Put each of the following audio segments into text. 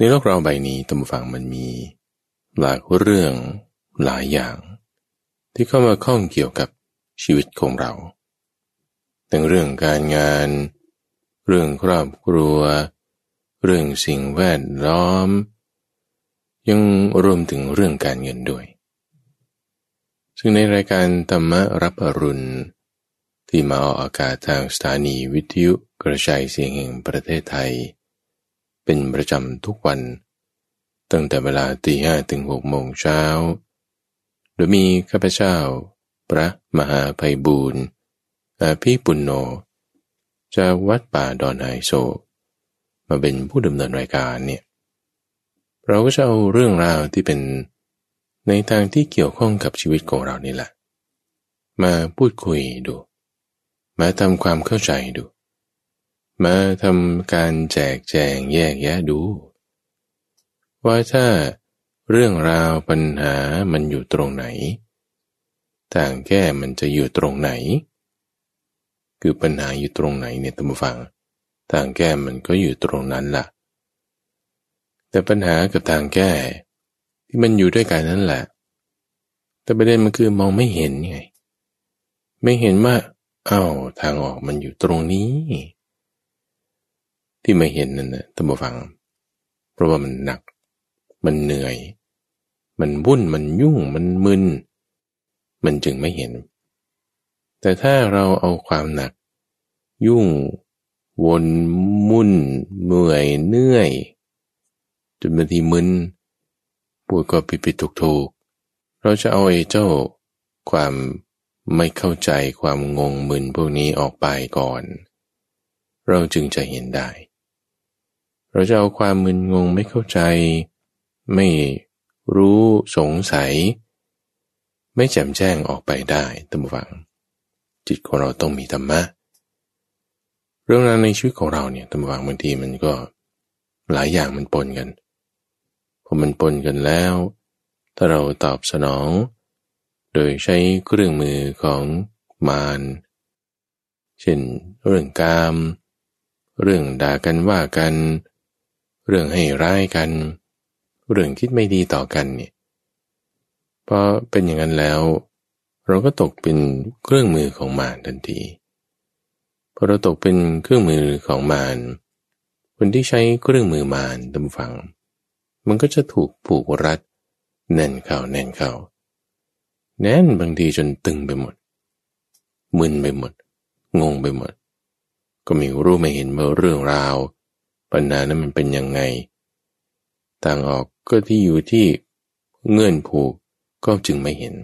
ในโลกเราใบนี้ตำฝังมันมี หลากเรื่องหลายอย่าง ที่เข้ามาข้องเกี่ยวกับชีวิตของเราทั้งเรื่องการงาน เรื่องครอบครัว เรื่องสิ่งแวดล้อม ยังรวมถึงเรื่องการเงินด้วย ซึ่งในรายการธรรมรับอรุณ ที่มาออกอากาศทางสถานีวิทยุกระจายเสียงแห่งประเทศไทย เป็นประจำทุกวัน ตั้งแต่เวลาตีห้ถึงหกโมงเช้า โดยมีข้าพเจ้า พระมหาภัยบูรณ์อาภีปุณโญจากวัดป่าดอนไฮโซ มาเป็นผู้ดำเนินรายการเนี่ยเราก็จะเอาเรื่องราวที่เป็นในทางที่เกี่ยวข้องกับชีวิตของเรานี่แหละ มาพูดคุยดู มาทำความเข้าใจดู มาทำการแจกแจงแยกแยะดู ว่าถ้าเรื่องราวปัญหามันอยู่ตรงไหนทางแก้มันจะอยู่ตรงไหน คือปัญหาอยู่ตรงไหนเนี่ยตั้งฟังทางแก้มันก็อยู่ตรงนั้นละ่ะ แต่ปัญหากับทางแก้ ที่มันอยู่ด้วยกันนั่นแหละ แต่ประเด็นมันคือมองไม่เห็นไง ไม่เห็นว่าอา้าวทางออกมันอยู่ตรงนี้ ที่ไม่เห็นนั่นนะตั้ฟัง เพราะว่ามันหนัก มันเหนื่อย มันวุ่น มันยุ่ง มันมึน มันจึงไม่เห็น แต่ถ้าเราเอาความหนัก ยุ่ง วนมุ่น เมื่อยเนื่อยจนบางทีมึนปวดก็ผิดผิดถูกถูกเราจะเอาไอ้เจ้า ความไม่เข้าใจความงงมึนพวกนี้ออกไปก่อน เราจึงจะเห็นได้ เราจะเอาความมึนงงไม่เข้าใจ ไม่รู้สงสัย ไม่แจ่มแจ้งออกไปได้ตั้งฟัง จิตของเราต้องมีธรรมะ เรื่องราวในชีวิตของเราเนี่ยตำวางบางทีมันก็หลายอย่างมันปนกันพอมันปนกันแล้ว ถ้าเราตอบสนอง โดยใช้เครื่องมือของมารเช่นเรื่องกาม เรื่องด่ากันว่ากัน เรื่องให้ร้ายกัน เรื่องคิดไม่ดีต่อกันเนี่ยพอเป็นอย่างนั้นแล้ว เราก็ตกเป็นเครื่องมือของมารทันทีพอเราตกเป็นเครื่องมือของมารคนที่ใช้เครื่องมือมารดำฟัง มันก็จะถูกผูกรัดแน่นเข้าแน่นเข้าแน่นบางทีจนตึงไปหมดมึนไปหมด งงไปหมด ก็ไม่รู้ไม่เห็นเมื่อเรื่องราว ปัญหานั้นมันเป็นยังไง ต่างออกก็ที่อยู่ที่เงื่อนผูกก็จึงไม่เห็น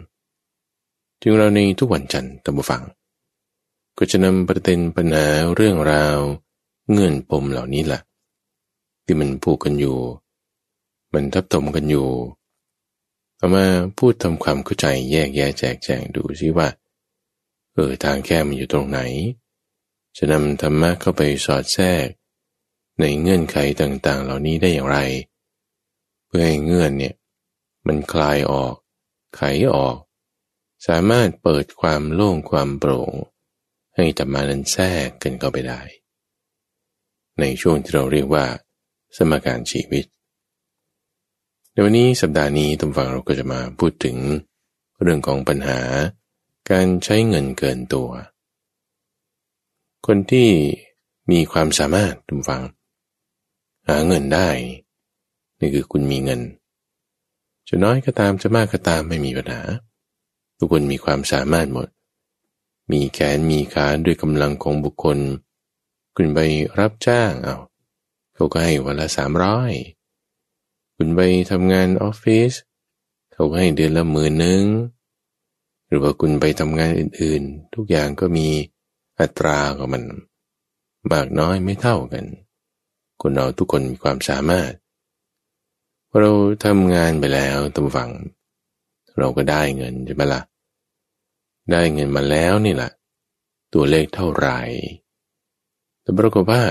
จึงเราในทุกวันจันทร์ตามฟัง ก็จะนำประเด็นปัญหาเรื่องราว เงื่อนปมเหล่านี้แหละที่มันผูกกันอยู่ มันทับถมกันอยู่เอามาพูดทำความเข้าใจแยกแยะแจกแจงดูซิว่า เออทางแก้มันอยู่ตรงไหน จะนำธรรมะเข้าไปสอดแทรก ในเงื่อนไขต่างๆ เหล่านี้ได้อย่างไร เพื่อให้เงื่อนเนี่ยมันคลายออก ไขออก สามารถเปิดความโล่งความโปร่ง ให้ธรรมานั้นแทรกกันเข้าไปได้ ในช่วงที่เราเรียกว่า สมการชีวิตในวันนี้สัปดาห์นี้ตุกฝังเราก็จะมาพูดถึงเรื่องของปัญหา การใช้เงินเกินตัว คนที่มีความสามารถตุกฝัง หาเงินได้ นี่คือคุณมีเงิน จะน้อยก็ตามจะมากก็ตามไม่มีปัญหา ทุกคนมีความสามารถหมด มีแขนมีขาด้วยกำลังของบุคคล คุณไปรับจ้างเอาเขาก็ให้วันละสามร้อยคุณไปทำงานออฟฟิศเขาก็ให้เดือนละหมื่นหนึ่งหรือว่าคุณไปทำงานอื่นๆ ทุกอย่างก็มีอัตราของมันมากน้อยไม่เท่ากัน คนเราทุกคนมีความสามารถ เราทำงานไปแล้วตำฝัง เราก็ได้เงินใช่ไหมละ่ะ ได้เงินมาแล้วนี่แหละ ตัวเลขเท่าไหร่ แต่ปรากฏว่า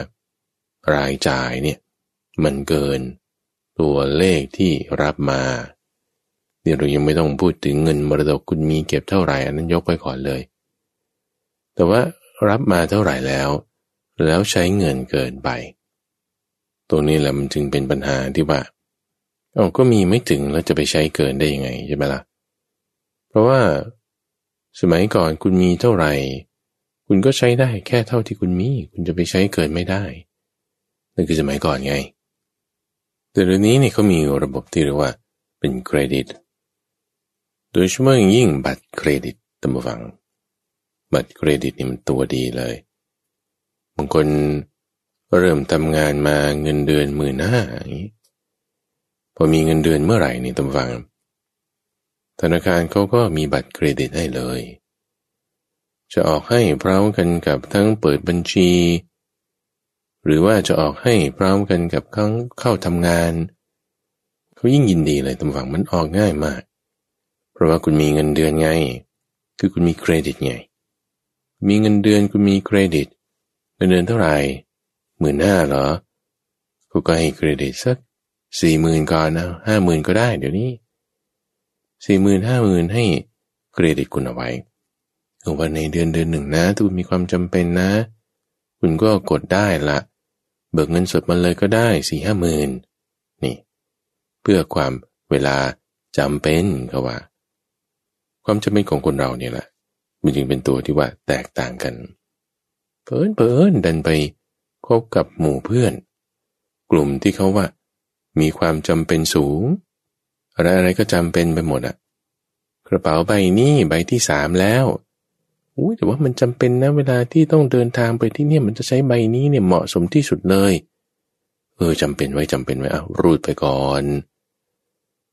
รายจ่ายเนี่ยมันเกินตัวเลขที่รับมาเดี๋ยวเรายังไม่ต้องพูดถึงเงินมรดกคุณมีเก็บเท่าไหร่อันนั้นยกไปก่อนเลย แต่ว่ารับมาเท่าไหร่แล้ว แล้วใช้เงินเกินไป ตัวนี้แหละมันจึงเป็นปัญหาที่ว่าเอาก็มีไม่ถึงแล้วจะไปใช้เกินได้ยังไงใช่ไหมละ่ะ เพราะว่าสมัยก่อนคุณมีเท่าไหร่ คุณก็ใช้ได้แค่เท่าที่คุณมี คุณจะไปใช้เกินไม่ได้นั่นคือสมัยก่อนไง แต่เดี๋ยวนี้เนี่ยเขามีระบบที่เรียกว่าเป็นเครดิต โดยเฉพาะอย่างยิ่งบัตรเครดิตตามฟัง บัตรเครดิตนี่มันตัวดีเลยบางคน เริ่มทำงานมาเงินเดือนหมื่นห้าอย่างนี้พอมีเงินเดือนเมื่อไหร่นี่ตามฟัง ธนาคารเขาก็มีบัตรเครดิตให้เลย จะออกให้พร้อมกันกับทั้งเปิดบัญชี หรือว่าจะออกให้พร้อมกันกับทั้งเข้าทำงานเขายิ่งยินดีเลยตามฝังมันออกง่ายมาก เพราะว่าคุณมีเงินเดือนไง คือคุณมีเครดิตไง มีเงินเดือนคุณมีเครดิต เงินเดือนเท่าไหร่ หมื่นห้าเหรอกูก็ให้เครดิตสักสี่หมื่นก่อนนะห้าหมื่นก็ได้เดี๋ยวนี้สี่หมื่นห้าหมื่นให้เครดิตคุณเอาไว้วันในเดือนเดือนหนึ่งนะถ้าคุณมีความจำเป็นนะ คุณก็กดได้ละเบิกเงินสดมาเลยก็ได้สี่ห้าหมื่นนี่ เพื่อความเวลาจำเป็นเขาว่า ความจำเป็นของคนเราเนี่ยแหละมันจึงเป็นตัวที่ว่าแตกต่างกัน เพิ่นเพิ่นดันไป คบกับหมู่เพื่อน กลุ่มที่เขาว่า มีความจำเป็นสูง อะไรอะไรก็จำเป็นไปหมดอะกระเป๋าใบนี้ใบที่สามแล้วอุ้ยแต่ว่ามันจำเป็นนะเวลาที่ต้องเดินทางไปที่เนี่ยมันจะใช้ใบนี้เนี่ยเหมาะสมที่สุดเลย เออจำเป็นไว้จำเป็นไว้เอารูดไปก่อน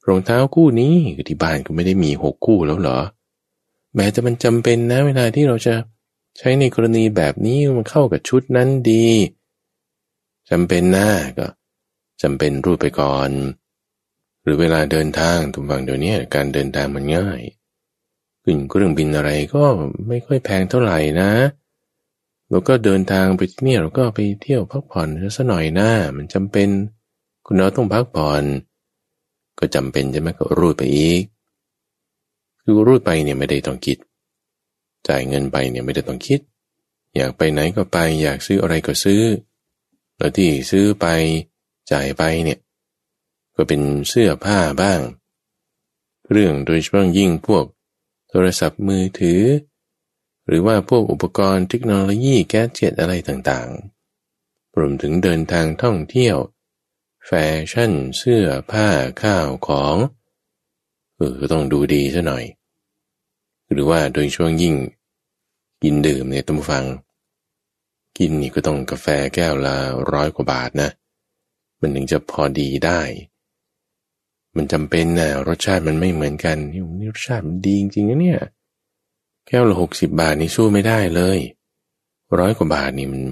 รองเท้าคู่นี้ที่บ้านก็ไม่ได้มีหกคู่แล้วเหรอ แม้แต่มันจำเป็นนะเวลาที่เราจะใช้ในกรณีแบบนี้มันเข้ากับชุดนั้นดี จำเป็นหนะก็จำเป็นรูดไปก่อน หรือเวลาเดินทางทุกฝั่งเดี๋ยวนี้การเดินทางมันง่ายขึ้นเครื่องบินอะไรก็ไม่ค่อยแพงเท่าไหร่นะแล้วก็เดินทางไปที่นี่เราก็ไปเที่ยวพักผ่อนสักหน่อยหนะมันจำเป็น คุณน้อต้องพักผ่อน ก็จำเป็นใช่ไหมก็รูดไปอีก คือรูดไปเนี่ยไม่ได้ต้องคิด จ่ายเงินไปเนี่ยไม่ได้ต้องคิด อยากไปไหนก็ไป อยากซื้ออะไรก็ซื้อ แล้วที่ซื้อไปจ่ายไปเนี่ย ก็เป็นเสื้อผ้าบ้าง เรื่องโดยเฉพาะยิ่งพวกโทรศัพท์มือถือ หรือว่าพวกอุปกรณ์เทคโนโลยีแก๊สเจ็ตอะไรต่างๆ รวมถึงเดินทางท่องเที่ยว แฟชั่น เสื้อผ้าข้าวของเออต้องดูดีซะหน่อย หรือว่าโดยช่วงยิ่งกินดื่มเนี่ยตั้มฟัง กินนี่ก็ต้องกาแฟแก้วละร้อยกว่าบาทนะ มันถึงจะพอดีได้ มันจำเป็นนะรสชาติมันไม่เหมือนกันนี่รสชาติมันดีจริงๆนะเนี่ย แก้วละหกสิบบาทนี่สู้ไม่ได้เลย ร้อยกว่าบาทนี่มัน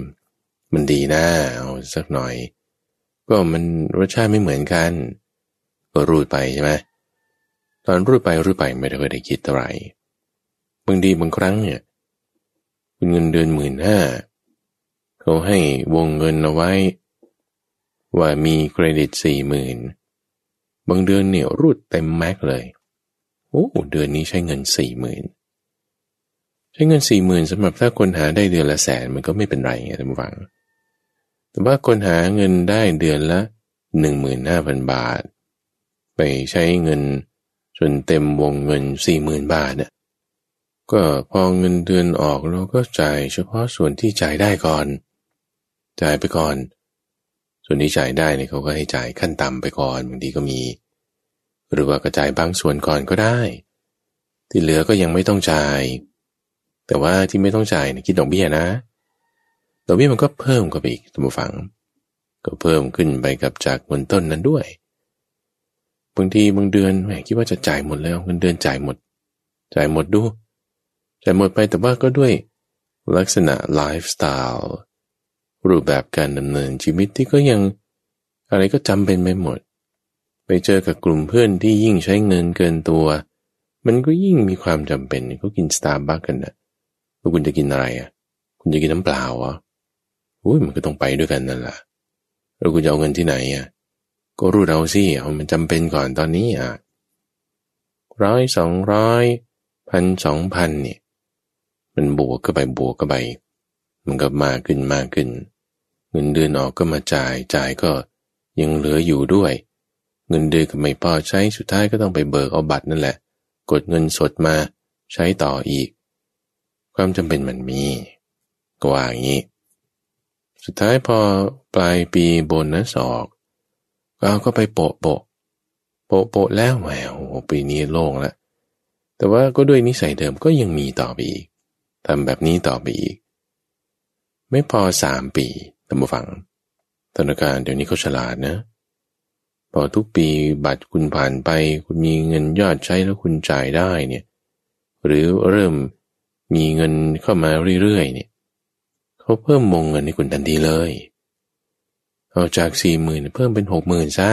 มันดีนะเอาสักหน่อย ก็มันรสชาติไม่เหมือนกัน ก็รูดไปใช่ไหมตอนรูดไปรูดไปไม่ได้ได้คิดอะไรบางทีบางครั้งเนี่ยคุณเงินเดือนหมื่นห้า เขาให้วงเงินเอาไว้ ว่ามีเครดิตสี่หมื่นบางเดือนเนี่ยรูดเต็มแม็กเลยโอ้เดือนนี้ใช้เงินสี่หมื่นใช้เงินสี่หมื่นสำหรับถ้าคนหาได้เดือนละแสนมันก็ไม่เป็นไรไงท่านผู้ฟัง แต่ว่าคนหาเงินได้เดือนละหนึ่งหมื่นห้าพันบาท ไปใช้เงินจนเต็มวงเงินสี่หมื่นบาทเนี่ยก็พอเงินเดือนออกเราก็จ่ายเฉพาะส่วนที่จ่ายได้ก่อน จ่ายไปก่อน ส่วนที่จ่ายได้เนี่ยเขาก็ให้จ่ายขั้นต่ำไปก่อนบางทีก็มี หรือว่ากระจายบางส่วนก่อนก็ได้ ที่เหลือก็ยังไม่ต้องจ่าย แต่ว่าที่ไม่ต้องจ่ายเนี่ยคิดดอกเบี้ยนะดอกเบี้ยมันก็เพิ่มกับอีกตัวฝัง ก็เพิ่มขึ้นไปกับจากเงินต้นนั้นด้วยบางทีบางเดือนแหมคิดว่าจะจ่ายหมดแล้วเงินเดือนจ่ายหมด จ่ายหมดดูจ่ายหมดไปแต่ว่าก็ด้วยลักษณะไลฟ์สไตล์ รูปแบบการดำเนินชีวิตที่ก็ยังอะไรก็จำเป็นไปหมด ไปเจอกับกลุ่มเพื่อนที่ยิ่งใช้เงินเกินตัว มันก็ยิ่งมีความจำเป็นก็กินสตาร์บัคกันนะแล้วคุณจะกินอะไรอะ คุณจะกินน้ำเปล่าอะอุ้ยมันก็ต้องไปด้วยกันนั่นแหละแล้วคุณจะเอาเงินที่ไหนอะก็รู้เราสิเอามันจำเป็นก่อนตอนนี้อะร้อยสองร้อยพันสองพันเนี่ย มันบวกก็ไปบวกก็ไป มันก็มากขึ้นมากขึ้น เงินเดือนออกก็มาจ่ายจ่ายก็ยังเหลืออยู่ด้วย เงินเดือนก็ไม่พอใช้สุดท้ายก็ต้องไปเบิกเอาบัตรนั่นแหละ กดเงินสดมาใช้ต่ออีก ความจำเป็นมันมีกว่าอย่างนี้ สุดท้ายพอปลายปีโบนัสออกเราก็ไปโปะโปะโปะโปะแล้วแหมโอ้ปีนี้โล่งแล้วแต่ว่าก็ด้วยนิสัยเดิมก็ยังมีต่อไปอีกทำแบบนี้ต่อไปอีก ไม่พอสามปีตามฟัง ธนาคารเดี๋ยวนี้เขาฉลาดนะ พอทุกปีบัตรคุณผ่านไป คุณมีเงินยอดใช้แล้วคุณจ่ายได้เนี่ย หรือเริ่มมีเงินเข้ามาเรื่อยๆเนี่ยเขาเพิ่มวงเงินให้คุณทันทีเลย เอาจากสี่หมื่นเพิ่มเป็นหกหมื่นซะ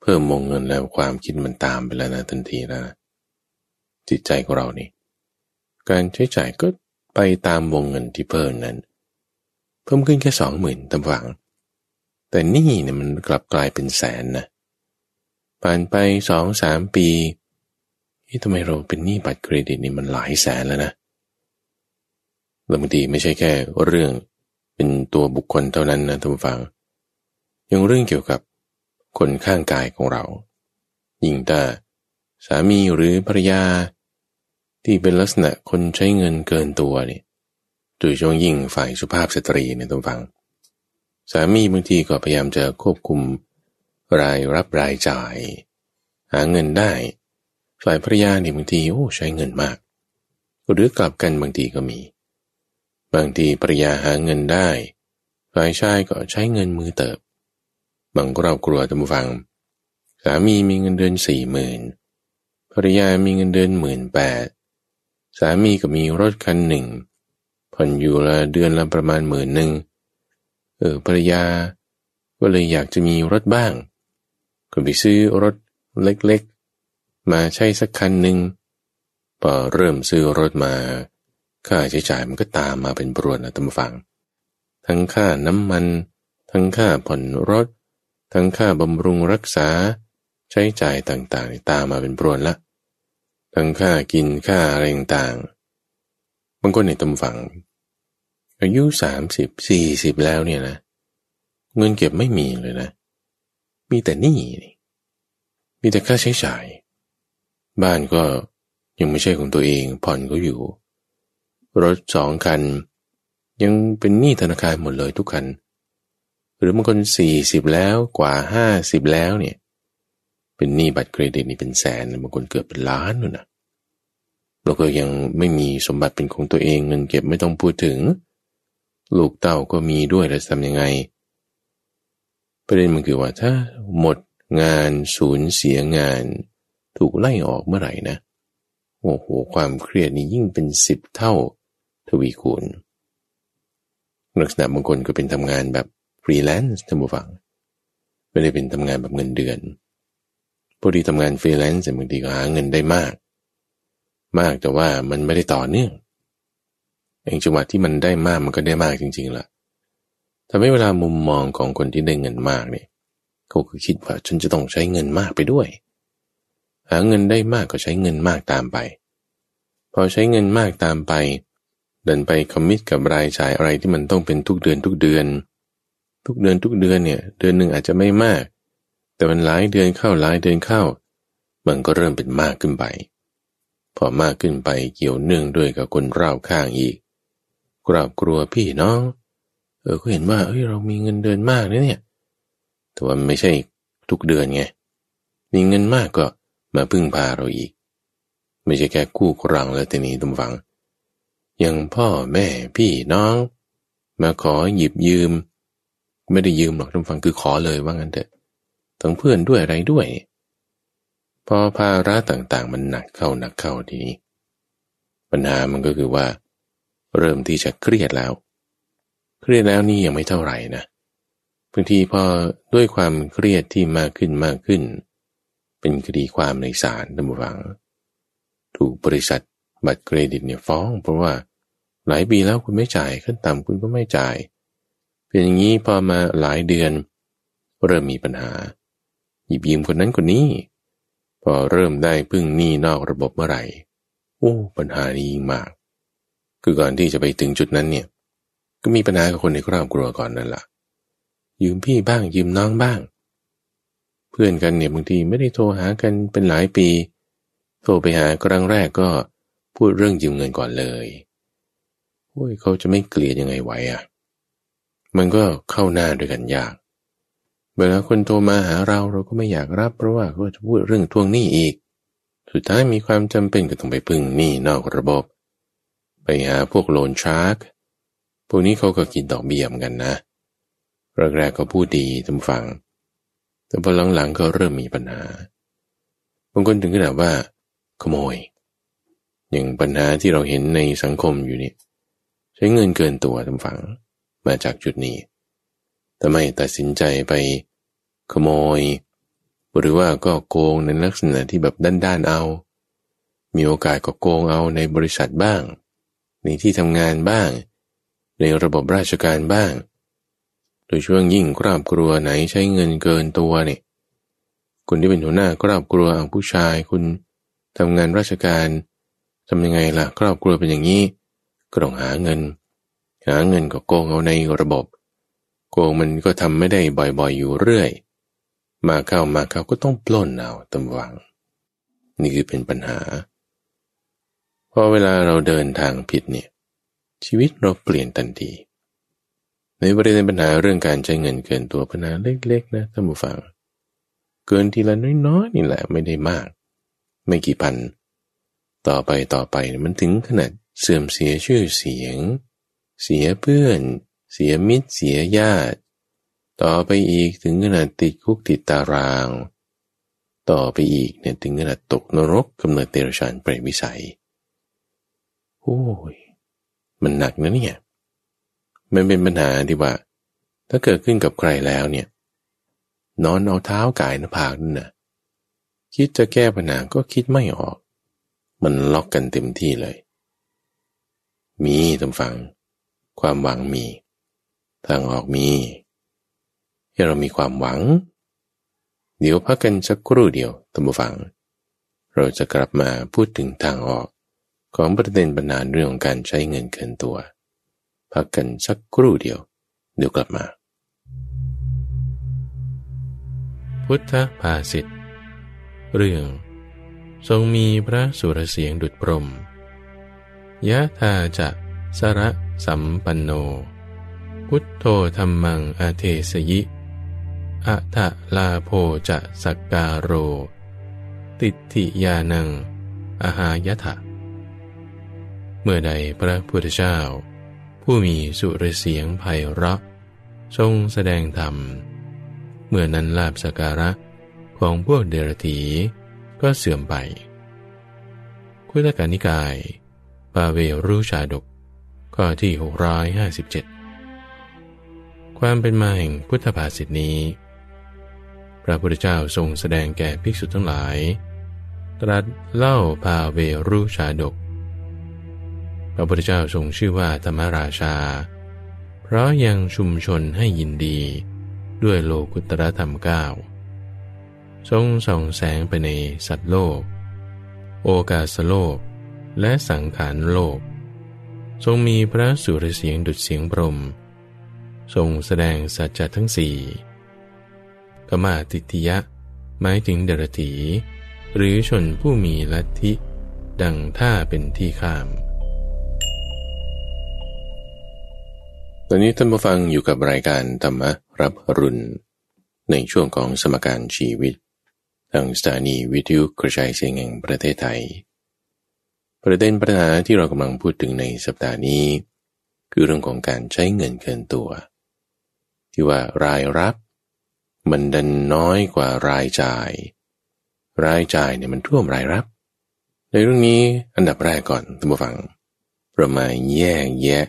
เพิ่มวงเงินแล้วความคิดมันตามไปแล้วนะทันทีนะจิตใจของเรานี่ การใช้จ่ายก็ ไปตามวงเงินที่เพิ่มนั้น เพิ่มขึ้นแค่สองหมื่นตำฝัง แต่นี่เนี่ยมันกลับกลายเป็นแสนนะผ่านไปสองสามปีที่ทำไมเราเป็นหนี้บัตรเครดิตนี่มันหลายแสนแล้วนะบางทีไม่ใช่แค่เรื่องเป็นตัวบุคคลเท่านั้นนะท่านฟัง ยังเรื่องเกี่ยวกับคนข้างกายของเรา ยิ่งถ้าสามีหรือภรรยา ที่เป็นลักษณะคนใช้เงินเกินตัวนี่โดยช่วงยิ่งฝ่ายสุภาพสตรีเนี่ยต้องฟัง สามีบางทีก็พยายามจะควบคุมรายรับรายจ่าย หาเงินได้ ฝ่ายภรรยาเนี่ยบางทีโอ้ใช้เงินมาก หรือกลับกันบางทีก็มี บางทีภรรยาหาเงินได้ ฝ่ายชายก็ใช้เงินมือเติบ บางเรากลัวตำฟัง สามีมีเงินเดือนสี่หมื่นภรรยามีเงินเดือนหมื่นแปด สามีก็มีรถคันหนึ่ง ผ่อนอยู่ละเดือนละประมาณหมื่นหนึ่งเออภรรยา ก็เลยอยากจะมีรถบ้าง ก็ไปซื้อรถเล็กๆ มาใช้สักคันหนึ่งพอเริ่มซื้อรถมา ค่าใช้จ่ายมันก็ตามมาเป็นบรวนนะตำฟัง ทั้งค่าน้ำมัน ทั้งค่าผ่อนรถ ทั้งค่าบำรุงรักษา ใช้จ่ายต่างๆ ตามมาเป็นบรวนละ ทั้งค่ากินค่าอะไรต่างบางคนในตำฝัง อายุสามสิบสี่สิบแล้วเนี่ยนะ เงินเก็บไม่มีเลยนะ มีแต่หนี้มีแต่ค่าใช้จ่าย บ้านก็ยังไม่ใช่ของตัวเองผ่อนก็อยู่ รถสองคัน ยังเป็นหนี้ธนาคารหมดเลยทุกคัน หรือบางคนสี่สิบแล้วกว่าห้าสิบแล้วเนี่ย เป็นหนี้บัตรเครดิตนี่เป็นแสนบางคนเกือบเป็นล้านนู่นนะเราก็ยังไม่มีสมบัติเป็นของตัวเองเงินเก็บไม่ต้องพูดถึง ลูกเต้าก็มีด้วยแล้วทำยังไง ประเด็นมันคือว่าถ้าหมดงานสูญเสียงาน ถูกไล่ออกเมื่อไหร่นะโอ้โหความเครียดนี่ยิ่งเป็นสิบเท่าทวีคูณลักษณะบางคนก็เป็นทำงานแบบฟรีแลนซ์ท่านผู้ฟัง ไม่ได้เป็นทำงานแบบเงินเดือน อดีทำงานฟรีแลนซ์บางทีก็หาเงินได้มาก มากแต่ว่ามันไม่ได้ต่อเนื่องเองจังหวะที่มันได้มากมันก็ได้มากจริงๆล่ะทำให้เวลามุมมองของคนที่ได้เงินมากเนี่ยเขาก็คิดว่าฉันจะต้องใช้เงินมากไปด้วย หาเงินได้มากก็ใช้เงินมากตามไป พอใช้เงินมากตามไป เดินไปคอมมิตกับรายจ่ายอะไรที่มันต้องเป็นทุกเดือนทุกเดือน ทุกเดือนทุกเดือนเนี่ย เดือนหนึ่งอาจจะไม่มาก แต่มันหลายเดือนเข้าหลายเดือนเข้า มันก็เริ่มเป็นมากขึ้นไป พอมากขึ้นไปเกี่ยวเนื่องด้วยกับคนรอบข้างอีกกราบกลัวพี่น้องเออก็เห็นว่าเฮ้ยเรามีเงินเดือนมากนะเนี่ย แต่ว่าไม่ใช่ทุกเดือนไง มีเงินมากก็มาพึ่งพาเราอีก ไม่ใช่แค่กู้ครังแล้วแต่นี้ตุ้มฟัง ยังพ่อแม่พี่น้อง มาขอหยิบยืม ไม่ได้ยืมหรอกตุ้มฟังคือขอเลยว่างั้นเถอะ ทั้งเพื่อนด้วยอะไรด้วย พอภาระต่างๆ มันหนักเข้าหนักเข้าทีนี้ ปัญหามันก็คือว่า เริ่มที่จะเครียดแล้ว เครียดแล้วนี่ยังไม่เท่าไหร่นะบางทีพอด้วยความเครียดที่มากขึ้นมากขึ้น เป็นคดีความในศาลตำรวจถูกบริษัทบัตรเครดิตเนี่ยฟ้อง เพราะว่าหลายปีแล้วคุณไม่จ่ายขั้นต่ำคุณก็ไม่จ่าย เป็นอย่างนี้พอมาหลายเดือน เริ่มมีปัญหา หยิบยืมคนนั้นคนนี้ พอเริ่มได้พึ่งหนี้นอกระบบเมื่อไหร่โอ้ปัญหานี้ยิ่งมาก คือก่อนที่จะไปถึงจุดนั้นเนี่ย ก็มีปัญหากับคนในครอบครัวก่อนนั่นแหละยืมพี่บ้างยืมน้องบ้าง เพื่อนกันเนี่ยบางทีไม่ได้โทรหากันเป็นหลายปี โทรไปหาครั้งแรกก็พูดเรื่องยืมเงินก่อนเลยโอ้ยเขาจะไม่เกลียดยังไงไหวอะ มันก็เข้าหน้าด้วยกันยาก เวลาคนโทรมาหาเราเราก็ไม่อยากรับเพราะว่าเขาจะพูดเรื่องทวงหนี้อีก สุดท้ายมีความจำเป็นก็ต้องไปพึ่งหนี้นอกระบบ ไปหาพวกโลนชาร์กพวกนี้เขาก็กินดอกเบี้ยมกันนะแรกๆก็พูดดีทำฟัง แต่พอหลังๆก็เริ่มมีปัญหาบางคนถึงขนาดว่า ขโมย อย่างปัญหาที่เราเห็นในสังคมอยู่นี่ใช้เงินเกินตัวทำฝัง มาจากจุดนี้ ทำไมตัดสินใจไปขโมย หรือว่าก็โกงในลักษณะที่แบบด้านๆเอา มีโอกาสก็โกงเอาในบริษัทบ้าง ในที่ทำงานบ้าง ในระบบราชการบ้าง โดยช่วงยิ่งครอบครัวไหนใช้เงินเกินตัวเนี่ยคุณที่เป็นหัวหน้าครอบครัวผู้ชายคุณทำงานราชการทำยังไงล่ะครอบครัวเป็นอย่างนี้ก็ต้องหาเงิน หาเงินก็โกงเอาในระบบ โกงมันก็ทำไม่ได้บ่อยๆอยู่เรื่อย มาเข้ามาเข้าก็ต้องปล้นเอาตำวัง นี่คือเป็นปัญหาพอเวลาเราเดินทางผิดเนี่ยชีวิตเราเปลี่ยนทันที ในประเด็นปัญหาเรื่องการใช้เงินเกินตัวปัญหาเล็กๆนะท่านผู้ฟัง เกินทีละน้อยๆนี่แหละไม่ได้มาก ไม่กี่พัน ต่อไปต่อไปมันถึงขนาดเสื่อมเสียชื่อเสียง เสียเพื่อน เสียมิตรเสียญาติ ต่อไปอีกถึงขนาดติดคุกติดตาราง ต่อไปอีกเนี่ยถึงขนาดตกนรกกำเนิดเตระชานเปรวิสัย โอ้ย มันหนักนะเนี่ย มันเป็นปัญหาที่ว่า ถ้าเกิดขึ้นกับใครแล้วเนี่ย นอนเอาเท้ากายหน้าผากนั่นนะคิดจะแก้ปัญหาก็คิดไม่ออก มันล็อกกันเต็มที่เลย มีตำฝัง ความหวังมี ทางออกมี ให้เรามีความหวัง เดี๋ยวพักกันสักครู่เดียวตัมบูฟัง เราจะกลับมาพูดถึงทางออกของประเด็นปัญหาเรื่องของการใช้เงินเกินตัว พักกันสักครู่เดียว เดี๋ยวกลับมา พุทธภาษิตเรื่อง ทรงมีพระสุรเสียงดุจพรมยะธาจะสระสัมปันโน พุทโธธรรมังอเทสยิอะทะลาโพจะสักการโร ติทิยานัง อาหายถะ เมื่อใดพระพุทธเจ้า ผู้มีสุรเสียงไพเราะ ทรงแสดงธรรม เมื่อนั้นลาบสการะของพวกเดรธีก็เสื่อมไปคุตกานิกาย ปาเวรุชาดกข้อที่ 657 ความเป็นมาแห่งพุทธภาษิตนี้ พระพุทธเจ้าทรงแสดงแก่ภิกษุทั้งหลาย ตรัสเล่าพาเวรุชาดก พระพุทธเจ้าทรงชื่อว่าธรรมราชา เพราะยังชุมชนให้ยินดีด้วยโลกุตรธรรมเก้าทรงส่องแสงไปในสัตว์โลก โอกาสโลก และสังขารโลก ทรงมีพระสุรเสียงดุจเสียงพรม ทรงแสดงสัจจะทั้งสี่กมาติทิยะ หมายถึงเดรถีหรือชนผู้มีลัทธิดังท่าเป็นที่ข้าม ตอนนี้ท่านผู้ฟังอยู่กับรายการธรรมรับรุณ ในช่วงของสมการชีวิต ทางสถานีวิทยุกระจายเสียงแห่งประเทศไทย ประเด็นปัญหาที่เรากำลังพูดถึงในสัปดาห์นี้ คือเรื่องของการใช้เงินเกินตัว ที่ว่ารายรับ มันดันน้อยกว่ารายจ่าย รายจ่ายเนี่ยมันท่วมรายรับ ในเรื่องนี้อันดับแรกก่อนท่านผู้ฟังเรามาแยกแยะ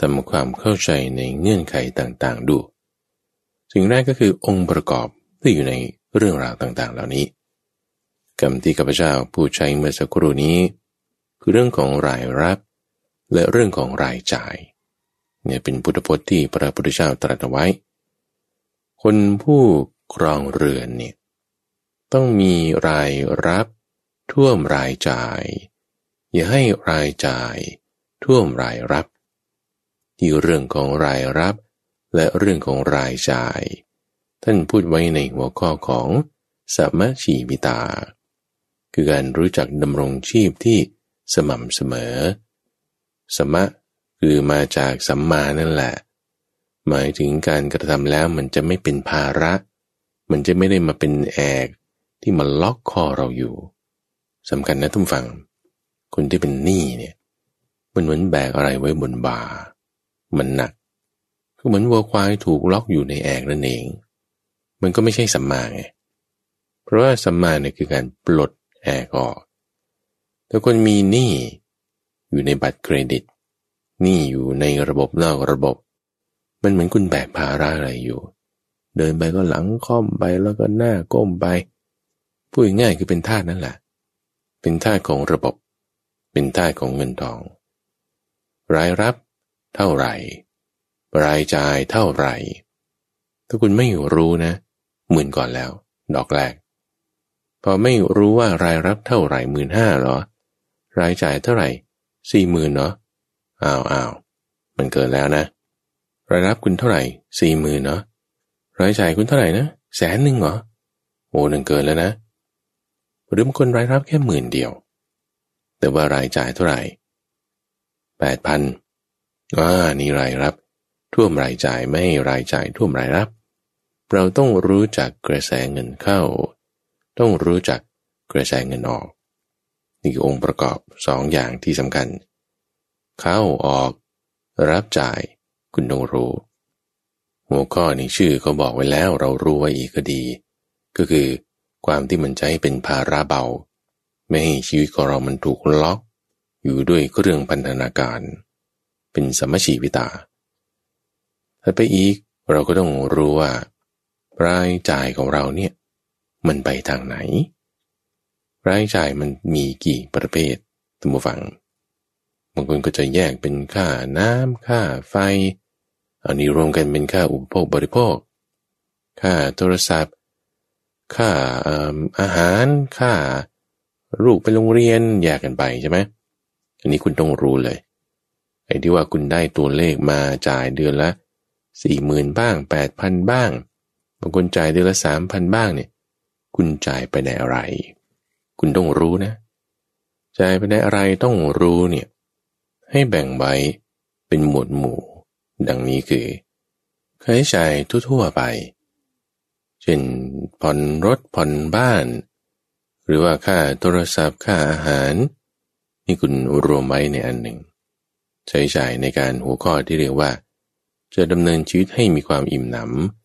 ทำความเข้าใจในเงื่อนไขต่างๆ ดูสิ่งแรกก็คือองค์ประกอบที่อยู่ในเรื่องราวต่างๆ เหล่านี้คำที่ข้าพเจ้าพูดใช้เมื่อสักครู่นี้ คือเรื่องของรายรับ และเรื่องของรายจ่าย เนี่ยเป็นพุทธพจน์ที่พระพุทธเจ้าตรัสไว้ คนผู้ครองเรือนเนี่ยต้องมีรายรับท่วมรายจ่าย อย่าให้รายจ่าย ท่วมรายรับ ที่เรื่องของรายรับ และเรื่องของรายจ่าย ท่านพูดไว้ในหัวข้อของสัมชีวิตา คือการรู้จักดำรงชีพที่สม่ำเสมอ สมะ คือมาจากสัมมานั่นแหละ หมายถึงการกระทำแล้วมันจะไม่เป็นภาระ มันจะไม่ได้มาเป็นแอกที่มาล็อกคอเราอยู่สำคัญนะทุกฝัง คนที่เป็นหนี้เนี่ยมันเหมือนแบกอะไรไว้บนบ่า มันหนัก ก็เหมือนวัวควายถูกล็อกอยู่ในแอกนั่นเอง มันก็ไม่ใช่สัมมาไง เพราะว่าสัมมาเนี่ยคือการปลดแอกออก ถ้าคนมีหนี้อยู่ในบัตรเครดิต นี้อยู่ในระบบนอกระบบ มันเหมือนคุณแบกภาระอะไรอยู่ เดินไปก็หลังค่อมไปแล้วก็หน้าก้มไปพูดง่ายคือเป็นท่านั่นแหละ เป็นท่าของระบบ เป็นท่าของเงินทอง รายรับ เท่าไหร่ รายจ่ายเท่าไหร่ ถ้าคุณไม่รู้นะหมื่นก่อนแล้ว ดอกแรก พอไม่รู้ว่ารายรับเท่าไหร่หมื่นห้าหรอ รายจ่ายเท่าไหร่สี่หมื่นเนาะ อ้าวอ้าวมันเกินแล้วนะรายรับคุณเท่าไหร่สี่หมื่นเนาะรายจ่ายคุณเท่าไหร่นะแสนหนึ่งเหรอโอ้หนึ่งเกินแล้วนะหรือบางคนรายรับแค่หมื่นเดียว แต่ว่ารายจ่ายเท่าไหร่แปดพันอ่านี่รายรับ ท่วมรายจ่ายไม่ให้รายจ่ายท่วมรายรับ เราต้องรู้จักกระแสเงินเข้า ต้องรู้จักกระแสเงินออก นี่คือองค์ประกอบสองอย่างที่สำคัญ เข้าออก รับจ่าย คุณต้องรู้ หัวข้อนี้ชื่อเขาบอกไว้แล้วเรารู้ไว้อีกก็ดี ก็คือ ความที่มันจะให้เป็นภาระเบา ไม่ให้ชีวิตของเรามันถูกล็อก อยู่ด้วยเครื่องพันธนาการ เป็นสมชีวิตาถ้าไปอีกเราก็ต้องรู้ว่ารายจ่ายของเราเนี่ยมันไปทางไหน รายจ่ายมันมีกี่ประเภทตัมฟัง บางคนก็จะแยกเป็นค่าน้ำค่าไฟ อันนี้รวมกันเป็นค่าอุปโภคบริโภค ค่าโทรศัพท์ ค่าอาหาร ค่าลูกไปโรงเรียนแยกกันไปใช่ไหมอันนี้คุณต้องรู้เลยไอ้ที่ว่าคุณได้ตัวเลขมาจ่ายเดือนละสี่หมื่นบ้างแปดพันบ้าง บางคนจ่ายเดือนละสามพันบ้างเนี่ย คุณจ่ายไปในอะไร คุณต้องรู้นะ จ่ายไปในอะไรต้องรู้เนี่ย ให้แบ่งไว้เป็นหมวดหมู่ ดังนี้คือค่าใช้จ่ายทั่วๆไป เช่นผ่อนรถผ่อนบ้าน หรือว่าค่าโทรศัพท์ค่าอาหาร นี่คุณรวมไว้ในอันหนึ่ง ใช้จ่ายในการหัวข้อที่เรียกว่า จะดำเนินชีวิตให้มีความอิ่มหน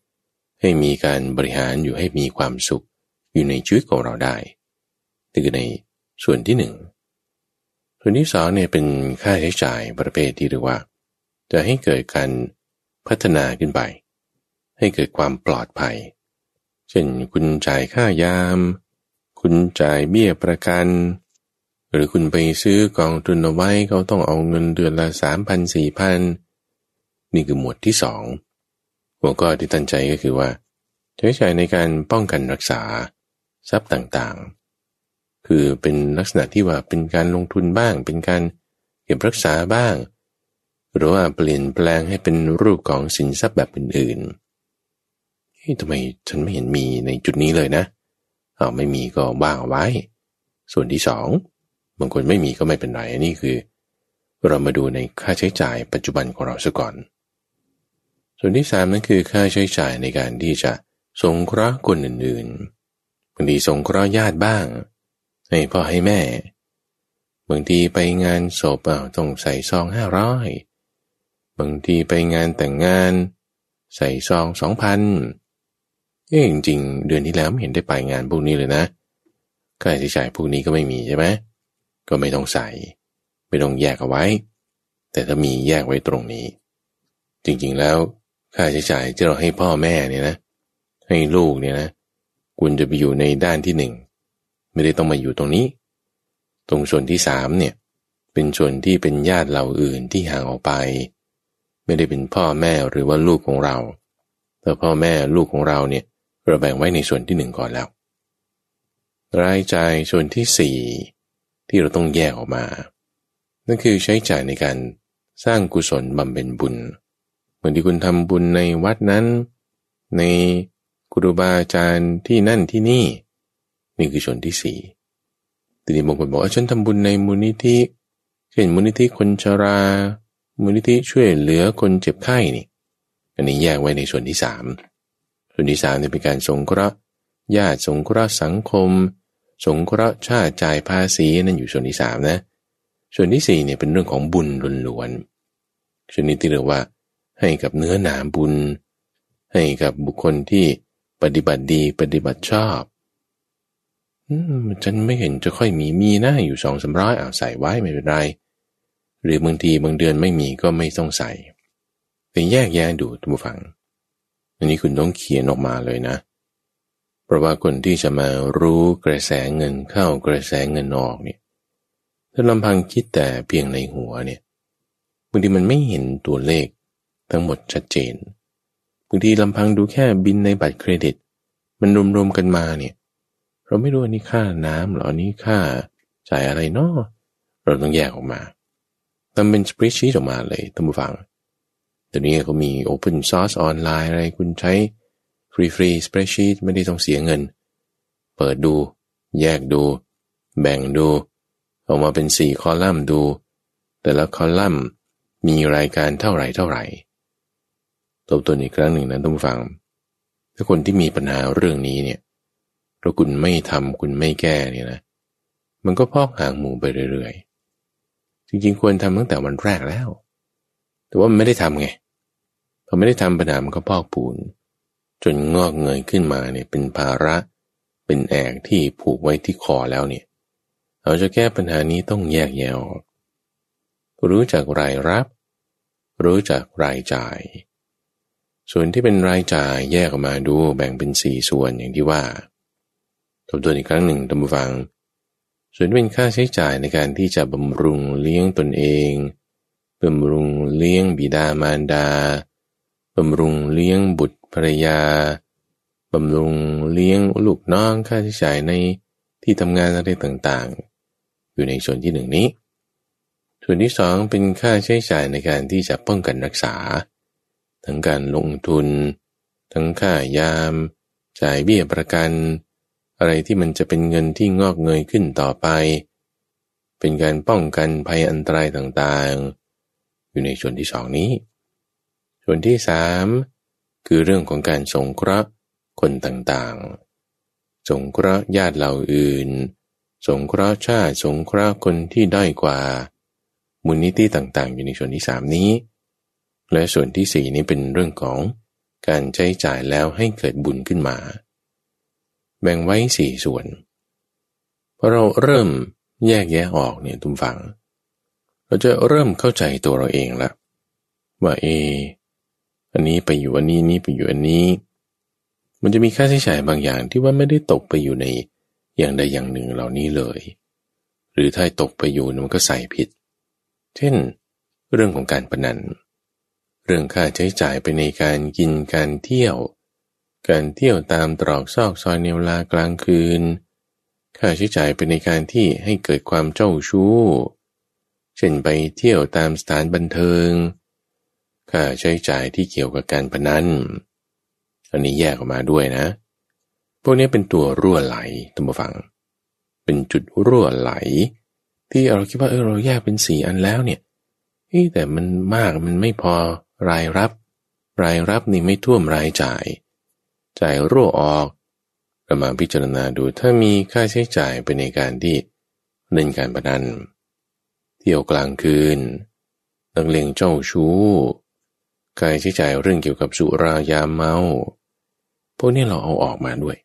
ำให้มีการบริหารอยู่ให้มีความสุขอยู่ในชีวิตของเราได้นี่คือในส่วนที่หนึ่ง ส่วนที่สองเนี่ยเป็นค่าใช้จ่ายประเภทที่เรียกว่า จะให้เกิดการพัฒนาขึ้นไป ให้เกิดความปลอดภัย เช่นคุณจ่ายค่ายาม คุณจ่ายเบี้ยประกัน หรือคุณไปซื้อกองทุนเอาไว้เขาต้องเอาเงินเดือนละสามพันสี่พันนี่คือหมวดที่สองหัวข้อที่ตั้งใจก็คือว่า ใช้ใช้ในการป้องกันรักษาทรัพย์ต่างๆ คือเป็นลักษณะที่ว่าเป็นการลงทุนบ้าง เป็นการเก็บรักษาบ้าง หรือว่าเปลี่ยนแปลงให้เป็นรูปของสินทรัพย์แบบอื่นๆทำไมฉันไม่เห็นมีในจุดนี้เลยนะเอาไม่มีก็ว่างเอาไว้ ส่วนที่สองบางคนไม่มีก็ไม่เป็นไรอันนี้คือ เรามาดูในค่าใช้จ่ายปัจจุบันของเราซะก่อน ส่วนที่สามนั่นคือค่าใช้จ่ายในการที่จะสงเคราะห์คนอื่นๆบางทีสงเคราะห์ญาติบ้าง ให้พ่อให้แม่ บางทีไปงานศพต้องใส่ซองห้าร้อยบางทีไปงานแต่งงาน ใส่ซองสองพันเอ้จริงๆเดือนที่แล้วไม่เห็นได้ไปงานพวกนี้เลยนะค่าใช้จ่ายพวกนี้ก็ไม่มีใช่ไหมก็ไม่ต้องใส่ ไม่ต้องแยกเอาไว้ แต่ถ้ามีแยกไว้ตรงนี้ จริงๆแล้วค่าใช้จ่ายที่เราให้พ่อแม่เนี่ยนะ ให้ลูกเนี่ยนะคุณจะไปอยู่ในด้านที่หนึ่ง ไม่ได้ต้องมาอยู่ตรงนี้ ตรงส่วนที่สามเนี่ยเป็นส่วนที่เป็นญาติเราอื่นที่ห่างออกไป ไม่ได้เป็นพ่อแม่หรือว่าลูกของเราแต่พ่อแม่ลูกของเราเนี่ยเราแบ่งไว้ในส่วนที่หนึ่งก่อนแล้ว รายจ่ายส่วนที่สี่ที่เราต้องแยกออกมา นั่นคือใช้จ่ายในการสร้างกุศลบำเพ็ญบุญ เหมือนที่คุณทำบุญในวัดนั้น ในครูบาอาจารย์ที่นั่นที่นี่ นี่คือชนที่สี่ทีนี้บางคนบอกว่าฉันทำบุญในมูลนิธิเช่นมูลนิธิคนชรา มูลนิธิช่วยเหลือคนเจ็บไข้นี่ อันนี้แยกไว้ในส่วนที่สามส่วนที่สามนี่เป็นการสงเคราะห์ญาติสงเคราะห์สังคม สงเคราะห์ชาติจ่ายภาษีนั่นอยู่ส่วนที่สามนะ ส่วนที่สี่เนี่ยเป็นเรื่องของบุญล้วนๆชนิดที่เรียกว่า ให้กับเนื้อหนาบุญ ให้กับบุคคลที่ปฏิบัติดีปฏิบัติชอบ ฉันไม่เห็นจะค่อยมีมีนะอยู่สองสามร้อยเอาใส่ไว้ไม่เป็นไร หรือบางทีบางเดือนไม่มีก็ไม่ต้องใส่แต่แยกแยะดูทุกฝัง อันนี้คุณต้องเขียนออกมาเลยนะ เพราะว่าคนที่จะมารู้กระแสเงินเข้ากระแสเงินออกเนี่ยถ้าลำพังคิดแต่เพียงในหัวเนี่ยบางทีมันไม่เห็นตัวเลขทั้งหมดชัดเจนบางทีลำพังดูแค่บินในบัตรเครดิต มันรวมๆกันมาเนี่ย เราไม่รู้อันนี้ค่าน้ำหรออันนี้ค่าจ่ายอะไรเนาะเราต้องแยกออกมาทำเป็นสเปรดชีตออกมาเลยท่านผู้ฟังตอนนี้เขามี Open Source ออนไลน์อะไรคุณใช้ฟรีฟรีสเปรดชีตไม่ได้ต้องเสียเงิน เปิดดู แยกดู แบ่งดู ออกมาเป็นสี่คอลัมน์ดู แต่ละคอลัมน์มีรายการเท่าไหร่เท่าไหร่ตบตัวอีกครั้งหนึ่งนะท่านผู้ฟัง ถ้าคนที่มีปัญหาเรื่องนี้เนี่ย เราคุณไม่ทำคุณไม่แก้เนี่ยนะมันก็พอกหางหมูไปเรื่อยๆ จริงๆ ควรทำตั้งแต่วันแรกแล้ว แต่ว่ามันไม่ได้ทำไงพอไม่ได้ทำปัญหามันก็พอกปูน จนงอกเงยขึ้นมาเนี่ยเป็นภาระเป็นแอกที่ผูกไว้ที่คอแล้วเนี่ย เราจะแก้ปัญหานี้ต้องแยกแยะออกรู้จักรายรับ รู้จักรายจ่าย ส่วนที่เป็นรายจ่ายแยกออกมาดูแบ่งเป็นสี่ส่วนอย่างที่ว่า ทบทวนอีกครั้งหนึ่งท่านผู้ฟัง ส่วนเป็นค่าใช้จ่ายในการที่จะบำรุงเลี้ยงตนเองบำรุงเลี้ยงบิดามารดาบำรุงเลี้ยงบุตรภรรยาบำรุงเลี้ยงลูกน้องค่าใช้จ่ายในที่ทำงานอะไรต่างๆ อยู่ในส่วนที่หนึ่งนี้ ส่วนที่สองเป็นค่าใช้จ่ายในการที่จะป้องกันรักษา ทั้งการลงทุน ทั้งค่ายาม จ่ายเบี้ยประกัน อะไรที่มันจะเป็นเงินที่งอกเงยขึ้นต่อไป เป็นการป้องกันภัยอันตรายต่างๆ อยู่ในส่วนที่สองนี้ ส่วนที่สามคือเรื่องของการสงเคราะห์คนต่างๆ สงเคราะห์ญาติเหล่าอื่น สงเคราะห์ชาติ สงเคราะห์คนที่ด้อยกว่า มูลนิธิต่างๆ อยู่ในส่วนที่สามนี้ และส่วนที่สี่นี้เป็นเรื่องของการใช้จ่ายแล้วให้เกิดบุญขึ้นมา แบ่งไว้สี่ส่วนพอเราเริ่มแยกแยะออกเนี่ยทุกฝัง เราจะเริ่มเข้าใจตัวเราเองละว่าเอ อันนี้ไปอยู่อันนี้นี้ไปอยู่อันนี้ มันจะมีค่าใช้จ่ายบางอย่างที่ว่าไม่ได้ตกไปอยู่ในอย่างใดอย่างหนึ่งเหล่านี้เลย หรือถ้าตกไปอยู่มันก็ใส่ผิด เช่น เรื่องของการปนัน เรื่องค่าใช้จ่ายไปในการกินการเที่ยว การเที่ยวตามตรอกซอกซอยในเวลากลางคืน ค่าใช้จ่ายเป็นในการที่ให้เกิดความเจ้าชู้ เช่นไปเที่ยวตามสถานบันเทิง ค่าใช้จ่ายที่เกี่ยวกับการพนัน อันนี้แยกออกมาด้วยนะ พวกนี้เป็นตัวรั่วไหลตัมฟัง เป็นจุดรั่วไหล ที่เราคิดว่าเออเราแยกเป็นสี่อันแล้วเนี่ยแต่มันมากมันไม่พอรายรับ รายรับนี่ไม่ท่วมรายจ่าย จ่ายรั่วออกเรามาพิจารณาดูถ้ามีค่าใช้จ่ายไปในการที่เล่นการพนัน เที่ยวกลางคืนนักเลงเจ้าชู้การใช้จ่ายเรื่องเกี่ยวกับสุรายาเมา พวกนี้เราเอาออกมาด้วย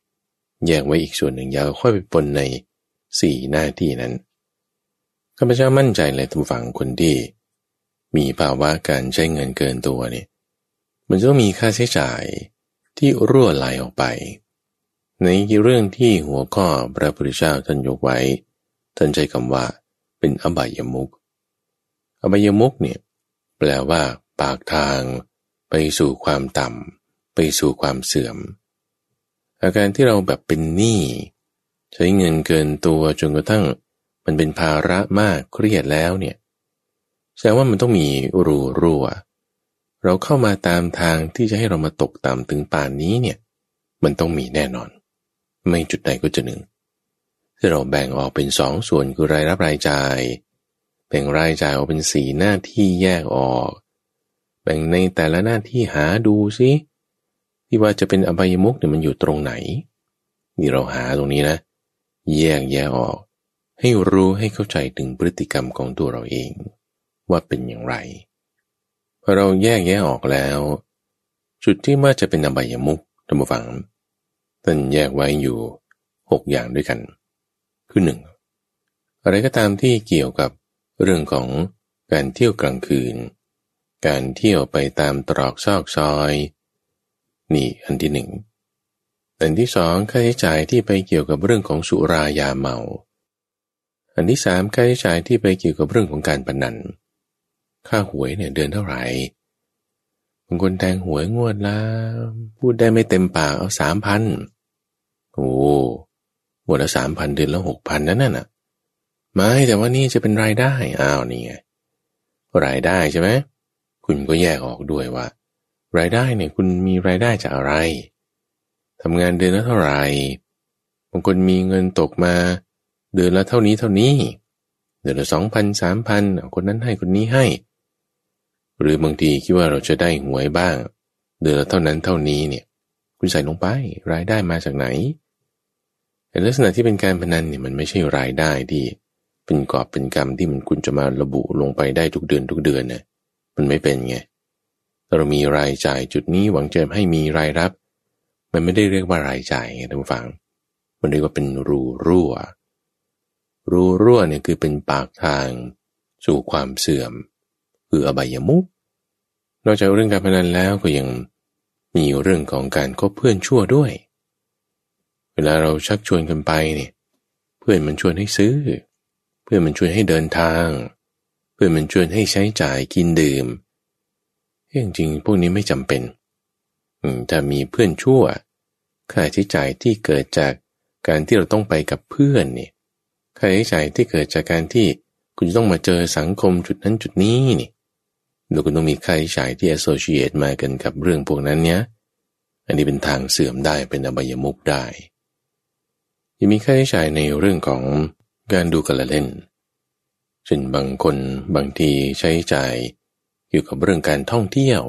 แยกไว้อีกส่วนหนึ่งยาวค่อยไปปนในสี่หน้าที่นั้นข้าพเจ้ามั่นใจเลยทุกฝั่งคนที่มีภาวะการใช้เงินเกินตัวเนี่ยมันจะต้องมีค่าใช้จ่าย ที่รั่วไหลออกไป ในเรื่องที่หัวข้อพระพุทธเจ้าท่านยกไว้ ท่านใช้คำว่าเป็นอบายมุก อบายมุกเนี่ยแปลว่า ปากทางไปสู่ความต่ำไปสู่ความเสื่อม อาการที่เราแบบเป็นหนี้ใช้เงินเกินตัวจนกระทั่ง มันเป็นภาระมากเครียดแล้วเนี่ยแสดงว่ามันต้องมีรูรั่ว เราเข้ามาตามทางที่จะให้เรามาตกต่ำถึงป่านนี้เนี่ย มันต้องมีแน่นอน ไม่จุดใดก็จะหนึ่งที่เราแบ่งออกเป็นสองส่วนคือรายรับรายจ่ายแบ่งรายจ่ายออกเป็นสีหน้าที่แยกออก แบ่งในแต่ละหน้าที่หาดูซิที่ว่าจะเป็นอบายมุกเนี่ยมันอยู่ตรงไหน นี่เราหาตรงนี้นะ แยกแยกออก ให้รู้ให้เข้าใจถึงพฤติกรรมของตัวเราเอง ว่าเป็นอย่างไร เราแยกแยะออกแล้ว จุดที่ว่าจะเป็นอบายมุกท่านผู้ฟังท่านแยกไว้อยู่หกอย่างด้วยกัน คือหนึ่งอะไรก็ตามที่เกี่ยวกับเรื่องของการเที่ยวกลางคืน การเที่ยวไปตามตรอกซอกซอย นี่อันที่หนึ่งอันที่สองค่าใช้จ่ายที่ไปเกี่ยวกับเรื่องของสุรายาเมา อันที่สามค่าใช้จ่ายที่ไปเกี่ยวกับเรื่องของการพนัน ค่าหวยเนี่ยเดือนเท่าไหร่บางคนแทงหวยงวดละพูดได้ไม่เต็มปากเอาสามพันโอ้งวดละสามพันเดือนละหกพันนั่นน่ะไม่แต่ว่านี่จะเป็นรายได้อ้าวนี่ไงรายได้ใช่ไหมคุณก็แยกออกด้วยว่า รายได้เนี่ยคุณมีรายได้จากอะไรทำงานเดือนละเท่าไหร่บางคนมีเงินตกมา เดือนละเท่านี้เท่านี้ เดือนละสองพันสามพันคนนั้นให้คนนี้ให้ หรือบางทีคิดว่าเราจะได้หวยบ้าง เดือนละเท่านั้นเท่านี้เนี่ย คุณใส่ลงไปรายได้มาจากไหนแต่ลักษณะที่เป็นการพนันเนี่ยมันไม่ใช่รายได้ที่เป็นกอบเป็นกรรมที่มันคุณจะมาระบุลงไปได้ทุกเดือนทุกเดือนเนี่ยมันไม่เป็นไงเรามีรายจ่ายจุดนี้หวังจะให้มีรายรับ มันไม่ได้เรียกว่ารายจ่ายไงท่านผู้ฟัง มันเรียกว่าเป็นรูรั่ว รูรั่วเนี่ยคือเป็นปากทางสู่ความเสื่อม คืออบายมุกนอกจากเรื่องการพนันแล้วก็ยังมีเรื่องของการคบเพื่อนชั่วด้วย เวลาเราชักชวนกันไปเนี่ย เพื่อนมันชวนให้ซื้อ เพื่อนมันชวนให้เดินทาง เพื่อนมันชวนให้ใช้จ่ายกินดื่มเจริงๆพวกนี้ไม่จำเป็นถ้ามีเพื่อนชั่ว ค่าใช้จ่ายที่เกิดจากการที่เราต้องไปกับเพื่อนเนี่ยค่าใช้จ่ายที่เกิดจากการที่คุณต้องมาเจอสังคมจุดนั้นจุดนี้นี่ เราก็ต้องมีค่าใช้จ่ายที่ associate มากันกับเรื่องพวกนั้นเนี้ย อันนี้เป็นทางเสื่อมได้เป็นอบายมุกได้ ยังมีค่าใช้จ่ายในเรื่องของการดูกันละเล่นเช่นบางคนบางทีใช้จ่ายเกี่ยวกับเรื่องการท่องเที่ยว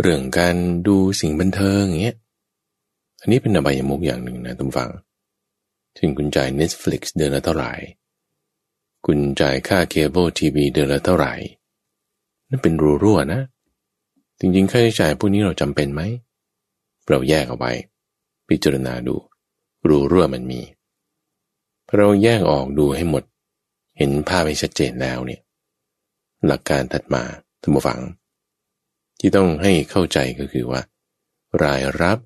เรื่องการดูสิ่งบันเทิงอย่างเงี้ย อันนี้เป็นอบายมุกอย่างหนึ่งนะทุกฝังเช่นคุณจ่าย Netflix เดือนละเท่าไหร่ คุณจ่ายค่าเคเบิลทีวีเดือนละเท่าไหร่ นั่นเป็นรูรั่วนะ จริงๆค่าใช้จ่ายพวกนี้เราจำเป็นไหม เราแยกเอาไว้ พิจารณาดู รูรั่วมันมี เราแยกออกดูให้หมด เห็นภาพให้ชัดเจนแล้วเนี่ย หลักการถัดมาท่านผู้ฟัง ที่ต้องให้เข้าใจก็คือว่า รายรับ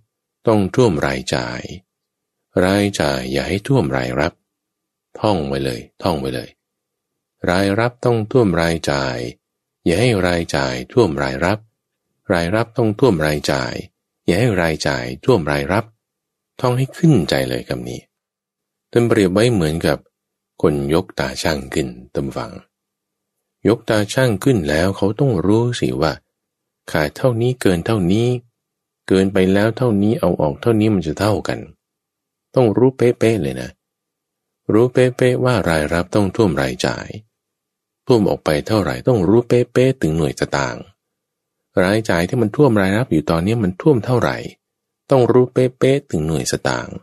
ต้องท่วมรายจ่าย รายจ่ายอย่าให้ท่วมรายรับ ท่องไว้เลย ท่องไว้เลย รายรับต้องท่วมรายจ่าย อย่าให้รายจ่ายท่วมรายรับ รายรับต้องท่วมรายจ่าย อย่าให้รายจ่ายท่วมรายรับ ท่องให้ขึ้นใจเลยคำนี้ต้นเปรียบไว้เหมือนกับ คนยกตาช่างขึ้นตำฟัง ยกตาช่างขึ้นแล้วเขาต้องรู้สิว่า ขาดเท่านี้เกินเท่านี้ เกินไปแล้วเท่านี้เอาออกเท่านี้มันจะเท่ากัน ต้องรู้เป๊ะๆเลยนะ รู้เป๊ะๆว่ารายรับต้องท่วมรายจ่าย ท่วมออกไปเท่าไหร่ต้องรู้เป๊ะๆถึงหน่วยสตางค์รายจ่ายที่มันท่วมรายรับอยู่ตอนนี้มันท่วมเท่าไหร่ ต้องรู้เป๊ะๆถึงหน่วยสตางค์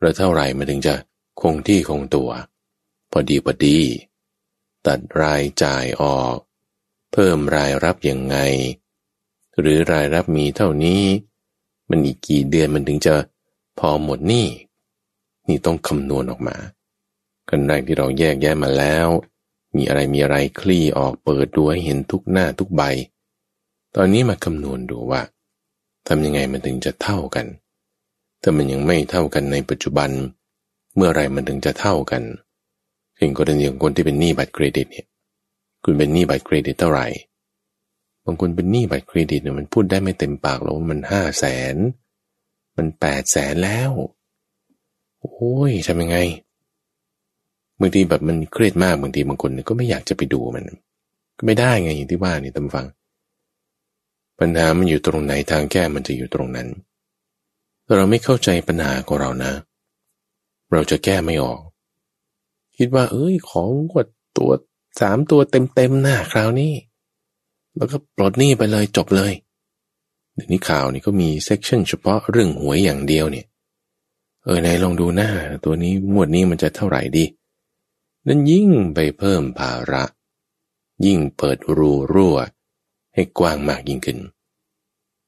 แล้วเท่าไหร่มันถึงจะคงที่คงตัว พอดีพอดี ตัดรายจ่ายออก เพิ่มรายรับยังไง หรือรายรับมีเท่านี้ มันอีกกี่เดือนมันถึงจะพอหมดหนี้นี่ต้องคำนวณออกมากันแรกที่เราแยกแยะมาแล้ว มีอะไรมีอะไรคลี่ออกเปิดดูให้เห็นทุกหน้าทุกใบ ตอนนี้มาคำนวณดูว่าทำยังไงมันถึงจะเท่ากัน ถ้ามันยังไม่เท่ากันในปัจจุบัน เมื่อไรมันถึงจะเท่ากันเช่นกรณีของคนที่เป็นหนี้บัตรเครดิตเนี่ย คุณเป็นหนี้บัตรเครดิตเท่าไหร่ บางคนเป็นหนี้บัตรเครดิตเนี่ยมันพูดได้ไม่เต็มปากหรอกว่ามันห้าแสน มันแปดแสนแล้ว โอ้ยทำยังไง บางทีแบบมันเครียดมากบางทีบางคนก็ไม่อยากจะไปดูมัน ก็ไม่ได้ไงอย่างที่ว่านี่ท่านผู้ฟัง ปัญหามันอยู่ตรงไหนทางแก้มันจะอยู่ตรงนั้น เราไม่เข้าใจปัญหาของเรานะ เราจะแก้ไม่ออก คิดว่า เอ้ย ของกดตัวสามตัวเต็มๆหน้าคราวนี้ แล้วก็ปลดหนี้ไปเลยจบเลยเดี๋ยวนี้ข่าวนี่ก็มีเซกชันเฉพาะเรื่องหวยอย่างเดียวเนี่ย เออไหนลองดูหน้า ตัวนี้งวดนี้มันจะเท่าไหร่ดี นั่นยิ่งไปเพิ่มภาระ ยิ่งเปิดรูรั่ว ให้กว้างมากยิ่งขึ้น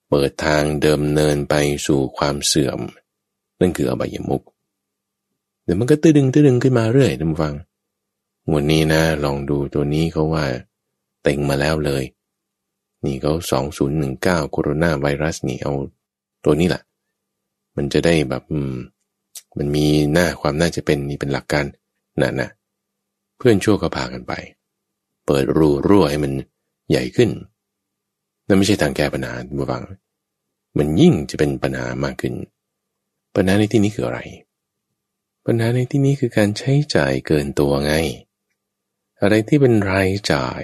เปิดทางเดิมเนินไปสู่ความเสื่อม นั่นคืออบายมุกเดี๋ยวมันก็ตื้ดึงตื้ดึงขึ้นมาเรื่อยท่านฟังงวดนี้นะ ลองดูตัวนี้เขาว่า เต็งมาแล้วเลย นี่เขาสองศูนย์หนึ่งเก้าโคโรนาไวรัสนี่เอาตัวนี้แหละมันจะได้แบบมมันมีหน้าความน่าจะเป็นนี่เป็นหลักการน่ะนะ เพื่อนชั่วก็พากันไป เปิดรูรั่วให้มันใหญ่ขึ้นนั่นไม่ใช่ทางแก้ปัญหาบวัง มันยิ่งจะเป็นปัญหามากขึ้น ปัญหาในที่นี้คืออะไร ปัญหาในที่นี้คือการใช้จ่ายเกินตัวไง อะไรที่เป็นรายจ่าย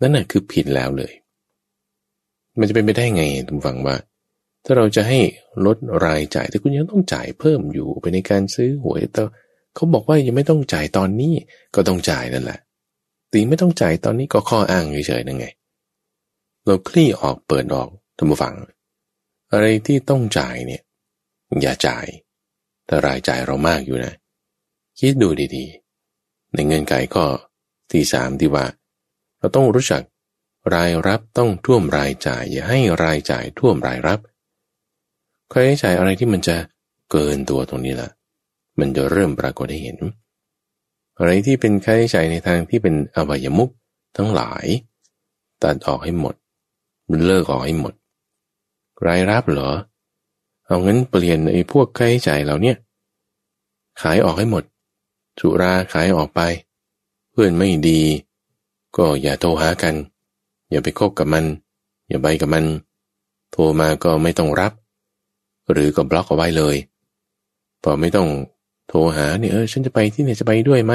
นั่นแหะคือผิดแล้วเลย มันจะเป็นไปได้ไงทุกฝังว่า ถ้าเราจะให้ลดรายจ่ายแต่คุณยังต้องจ่ายเพิ่มอยู่ไปในการซื้อหวยต่อ เขาบอกว่ายังไม่ต้องจ่ายตอนนี้ก็ต้องจ่ายนั่นแหละตีไม่ต้องจ่ายตอนนี้ก็ข้ออ้างเฉยๆนั่นไง เราคลี่ออกเปิดออกทุกฝัง อะไรที่ต้องจ่ายเนี่ย อย่าจ่าย แต่รายจ่ายเรามากอยู่นะ คิดดูดีๆ ในเงินไขก็ที่สามที่ว่า เราต้องรู้จักรายรับต้องท่วมรายจ่าย อย่าให้รายจ่ายท่วมรายรับค่าใช้จ่ายอะไรที่มันจะเกินตัวตรงนี้ละ มันจะเริ่มปรากฏให้เห็น อะไรที่เป็นค่าใช้จ่ายในทางที่เป็นอวัยมุกทั้งหลาย ตัดออกให้หมด มันเลิกออกให้หมด รายรับเหรอ เอางั้นเปลี่ยนไอ้พวกค่าใช้จ่ายเราเนี่ยขายออกให้หมด สุราขายออกไป เพื่อนไม่ดี ก็อย่าโทรหากัน อย่าไปคบกับมัน อย่าไปกับมัน โทรมาก็ไม่ต้องรับ หรือก็บล็อกเอาไว้เลยพอไม่ต้อง โทรหาเนี่ยเออฉันจะไปที่ไหนจะไปด้วยไหม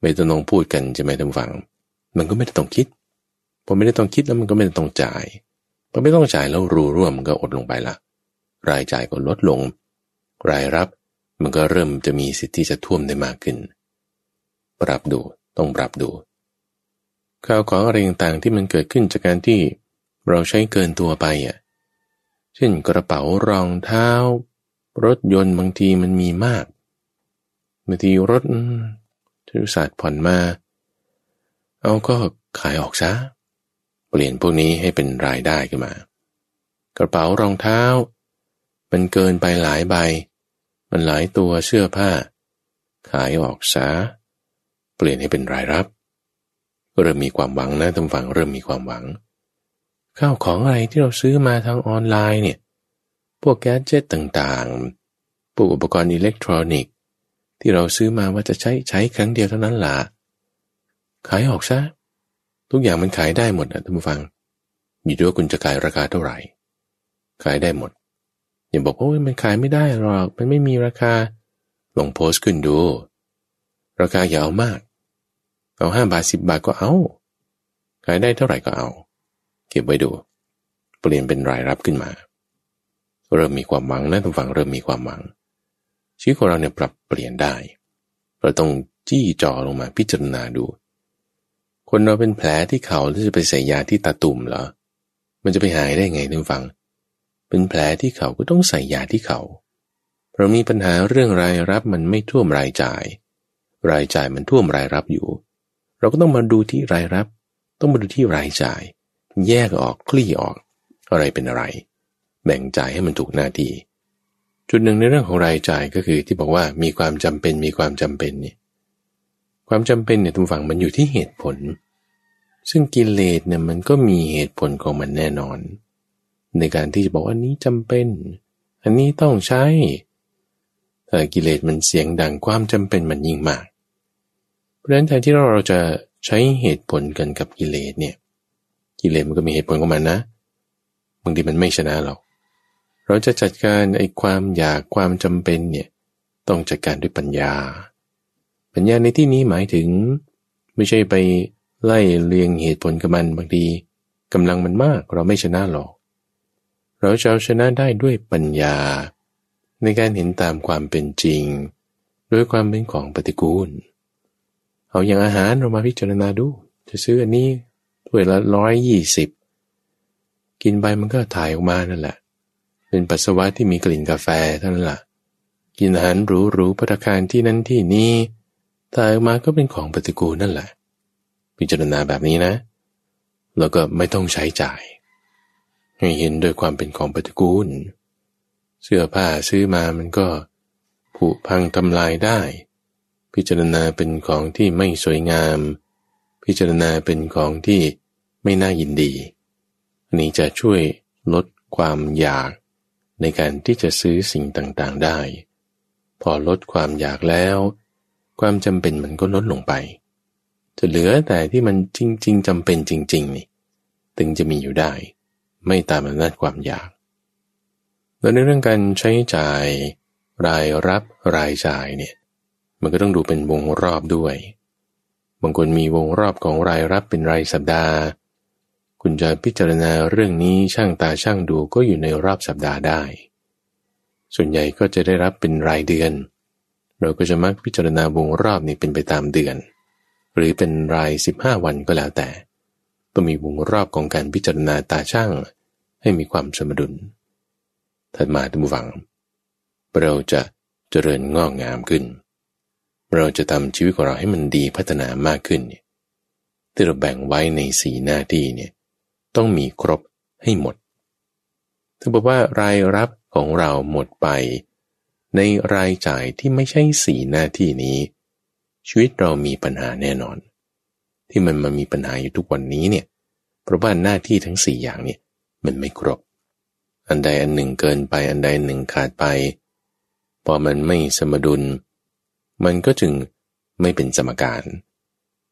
ไม่ต้องลงพูดกันจะไม่ต้องฟัง มันก็ไม่ได้ต้องคิดพอไม่ได้ต้องคิดแล้วมันก็ไม่ได้ต้องจ่ายพอไม่ต้องจ่ายแล้วรูร่วมมันก็อดลงไปละรายจ่ายก็ลดลง รายรับมันก็เริ่มจะมีสิทธิ์ที่จะท่วมได้มากขึ้น ปรับดูต้องปรับดูข่าวของอะไรต่างๆที่มันเกิดขึ้นจากการที่เราใช้เกินตัวไปอะเช่นกระเป๋ารองเท้า รถยนต์บางทีมันมีมาก บางทีรถทริศาสตร์ผ่อนมา เอาก็ขายออกซะ เปลี่ยนพวกนี้ให้เป็นรายได้ขึ้นมา กระเป๋ารองเท้า มันเกินไปหลายใบ มันหลายตัวเสื้อผ้า ขายออกซะ เปลี่ยนให้เป็นรายรับ เริ่มมีความหวังนะท่านฟังเริ่มมีความหวัง ข้าวของอะไรที่เราซื้อมาทางออนไลน์เนี่ย พวกแก๊สเจ็ตต่างๆพวกอุปกรณ์อิเล็กทรอนิกส ที่เราซื้อมาว่าจะใช้ใช้ครั้งเดียวเท่านั้นล่ะขายออกซะทุกอย่างมันขายได้หมดนะท่านผู้ฟัง อยู่ด้วยคุณจะขายราคาเท่าไหร่ ขายได้หมด อย่าบอกว่ามันขายไม่ได้หรอก มันไม่มีราคา ลงโพสต์ขึ้นดู ราคาอย่าเอามาก เอาห้าบาทสิบบาทก็เอา ขายได้เท่าไหร่ก็เอา เก็บไว้ดู เปลี่ยนเป็นรายรับขึ้นมา เริ่มมีความหวังนะทุกฝั่งเริ่มมีความหวัง ชีวิตของเราเนี่ยปรับเปลี่ยนได้ เราต้องจี้จ่อลงมาพิจารณาดู คนเราเป็นแผลที่เขาที่จะไปใส่ยาที่ตาตุ่มเหรอ มันจะไปหายได้ไงทุกฝั่งเป็นแผลที่เขาก็ต้องใส่ยาที่เขาเรามีปัญหาเรื่องรายรับมันไม่ท่วมรายจ่าย รายจ่ายมันท่วมรายรับอยู่ เราก็ต้องมาดูที่รายรับ ต้องมาดูที่รายจ่าย แยกออกคลี่ออก อะไรเป็นอะไร แบ่งจ่ายให้มันถูกหน้าที่ จุดหนึ่งในเรื่องของรายจ่ายก็คือที่บอกว่ามีความจำเป็นมีความจำเป็นนี่ความจำเป็นเนี่ยทุกฝั่งมันอยู่ที่เหตุผล ซึ่งกิเลสเนี่ยมันก็มีเหตุผลของมันแน่นอน ในการที่จะบอกว่านี้จำเป็น อันนี้ต้องใช้แต่กิเลสมันเสียงดังความจำเป็นมันยิ่งมาก เพราะฉะนั้นแทนที่เราจะใช้เหตุผลกันกับกิเลสเนี่ยกิเลสมันก็มีเหตุผลของมันนะบางทีมันไม่ชนะหรอก เราจะจัดการไอ้ความอยากความจำเป็นเนี่ยต้องจัดการด้วยปัญญา ปัญญาในที่นี้หมายถึง ไม่ใช่ไปไล่เลียงเหตุผลกับมันบางทีกำลังมันมากเราไม่ชนะหรอก เราจะเอาชนะได้ด้วยปัญญา ในการเห็นตามความเป็นจริง ด้วยความเป็นของปฏิกูล เอาอย่างอาหารเรามาพิจารณาดู จะซื้ออันนี้ถ้วยละร้อยยี่สิบกินไปมันก็ถ่ายออกมานั่นแหละ เป็นปัสสาวะที่มีกลิ่นกาแฟเท่านั้นแหละกินอาหารหรูหรูพัตคารที่นั้นที่นี้ถ่ายออกมาก็เป็นของปฏิกูลนั่นแหละ พิจารณาแบบนี้นะ แล้วก็ไม่ต้องใช้จ่าย ให้เห็นโดยความเป็นของปฏิกูล เสื้อผ้าซื้อมามันก็ผุพังทำลายได้ พิจารณาเป็นของที่ไม่สวยงาม พิจารณาเป็นของที่ไม่น่ายินดี อันนี้จะช่วยลดความอยาก ในการที่จะซื้อสิ่งต่างๆได้ พอลดความอยากแล้ว ความจำเป็นมันก็ลดลงไป จะเหลือแต่ที่มันจริง ๆจำเป็นจริง ๆ นี่ ถึงจะมีอยู่ได้ ไม่ตามอำนาจความอยากแล้วในเรื่องการใช้จ่าย รายรับรายจ่ายเนี่ย มันก็ต้องดูเป็นวงรอบด้วย บางคนมีวงรอบของรายรับเป็นรายสัปดาห์ คุณจะพิจารณาเรื่องนี้ช่างตาช่างดูก็อยู่ในรอบสัปดาห์ได้ ส่วนใหญ่ก็จะได้รับเป็นรายเดือน เราก็จะมักพิจารณาวงรอบนี้เป็นไปตามเดือน หรือเป็นราย 15 วันก็แล้วแต่ต้องมีวงรอบของการพิจารณาตาช่างให้มีความสมดุล ถัดมาท่านผู้ฟัง เราจะเจริญงอกงามขึ้น เราจะทำชีวิตของเราให้มันดีพัฒนามากขึ้น ที่เราแบ่งไว้ในสีหน้าที่เนี่ย ต้องมีครบให้หมดถ้าบอกว่ารายรับของเราหมดไป ในรายจ่ายที่ไม่ใช่สีหน้าที่นี้ ชีวิตเรามีปัญหาแน่นอน ที่มันมามีปัญหาอยู่ทุกวันนี้เนี่ยเพราะว่าหน้าที่ทั้งสี่อย่างเนี่ยมันไม่ครบ อันใดอันหนึ่งเกินไปอันใดหนึ่งขาดไป พอมันไม่สมดุล มันก็จึงไม่เป็นสมการ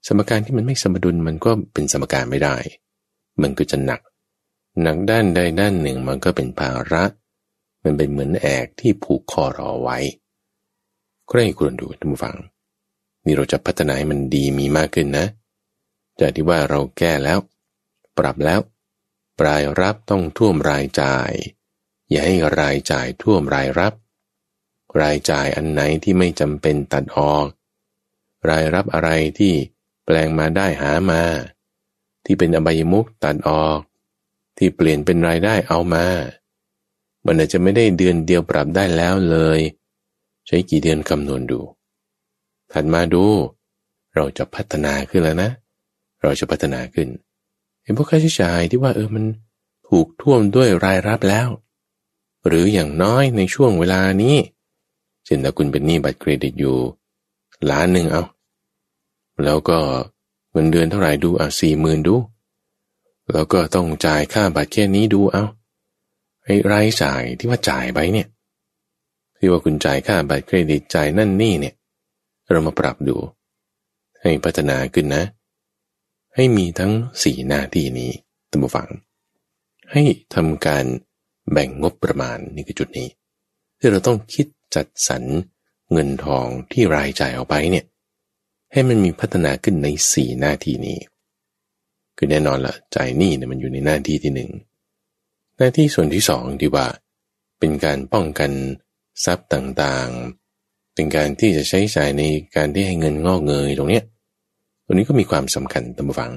สมการที่มันไม่สมดุลมันก็เป็นสมการไม่ได้ มันก็จะหนัก หนักด้านใดด้านหนึ่งมันก็เป็นภาระ มันเป็นเหมือนแอกที่ผูกคอรอไว้ใครควรดูท่านผู้ฟัง นี่เราจะพัฒนาให้มันดีมีมากขึ้นนะ จากที่ว่าเราแก้แล้ว ปรับแล้ว ปลายรับต้องท่วมรายจ่าย อย่าให้รายจ่ายท่วมรายรับ รายจ่ายอันไหนที่ไม่จำเป็นตัดออก รายรับอะไรที่แปลงมาได้หามา ที่เป็นอบายมุกตัดออก ที่เปลี่ยนเป็นรายได้เอามา มันอาจจะไม่ได้เดือนเดียวปรับได้แล้วเลย ใช้กี่เดือนคำนวณดู ถัดมาดู เราจะพัฒนาขึ้นแล้วนะ เราจะพัฒนาขึ้นเห็นพวกค่าใช้จ่ายที่ว่าเออมันถูกท่วมด้วยรายรับแล้ว หรืออย่างน้อยในช่วงเวลานี้เช่นถ้าคุณเป็นหนี้บัตรเครดิตอยู่ล้านหนึ่งเอาแล้วก็ งินเดือนเท่าไหร่ดูเอะสี่หมื่นดู แล้วก็ต้องจ่ายค่าบัตรแค่นี้ดูเอาไอ้รายจ่ายที่ว่าจ่ายไปเนี่ยที่ว่าคุณจ่ายค่าบัตรเครดิตจ่ายนั่นนี่เนี่ย เรามาปรับดู ให้พัฒนาขึ้นนะ ให้มีทั้งสี่หน้าที่นี้ตั้งฟัง ให้ทำการแบ่งงบประมาณนี่คือจุดนี้ ที่เราต้องคิดจัดสรรเงินทองที่รายจ่ายออกไปเนี่ย ให้มันมีพัฒนาขึ้นในสี่หน้าที่นี้ คือแน่นอนละจ่ายหนี้เนี่ยมันอยู่ในหน้าที่ที่หนึ่งหน้าที่ส่วนที่สองที่ว่า เป็นการป้องกันทรัพย์ต่างๆ เป็นการที่จะใช้จ่ายในการที่ให้เงินงอกเงยตรงเนี้ยตรงนี้ก็มีความสำคัญตามฟัง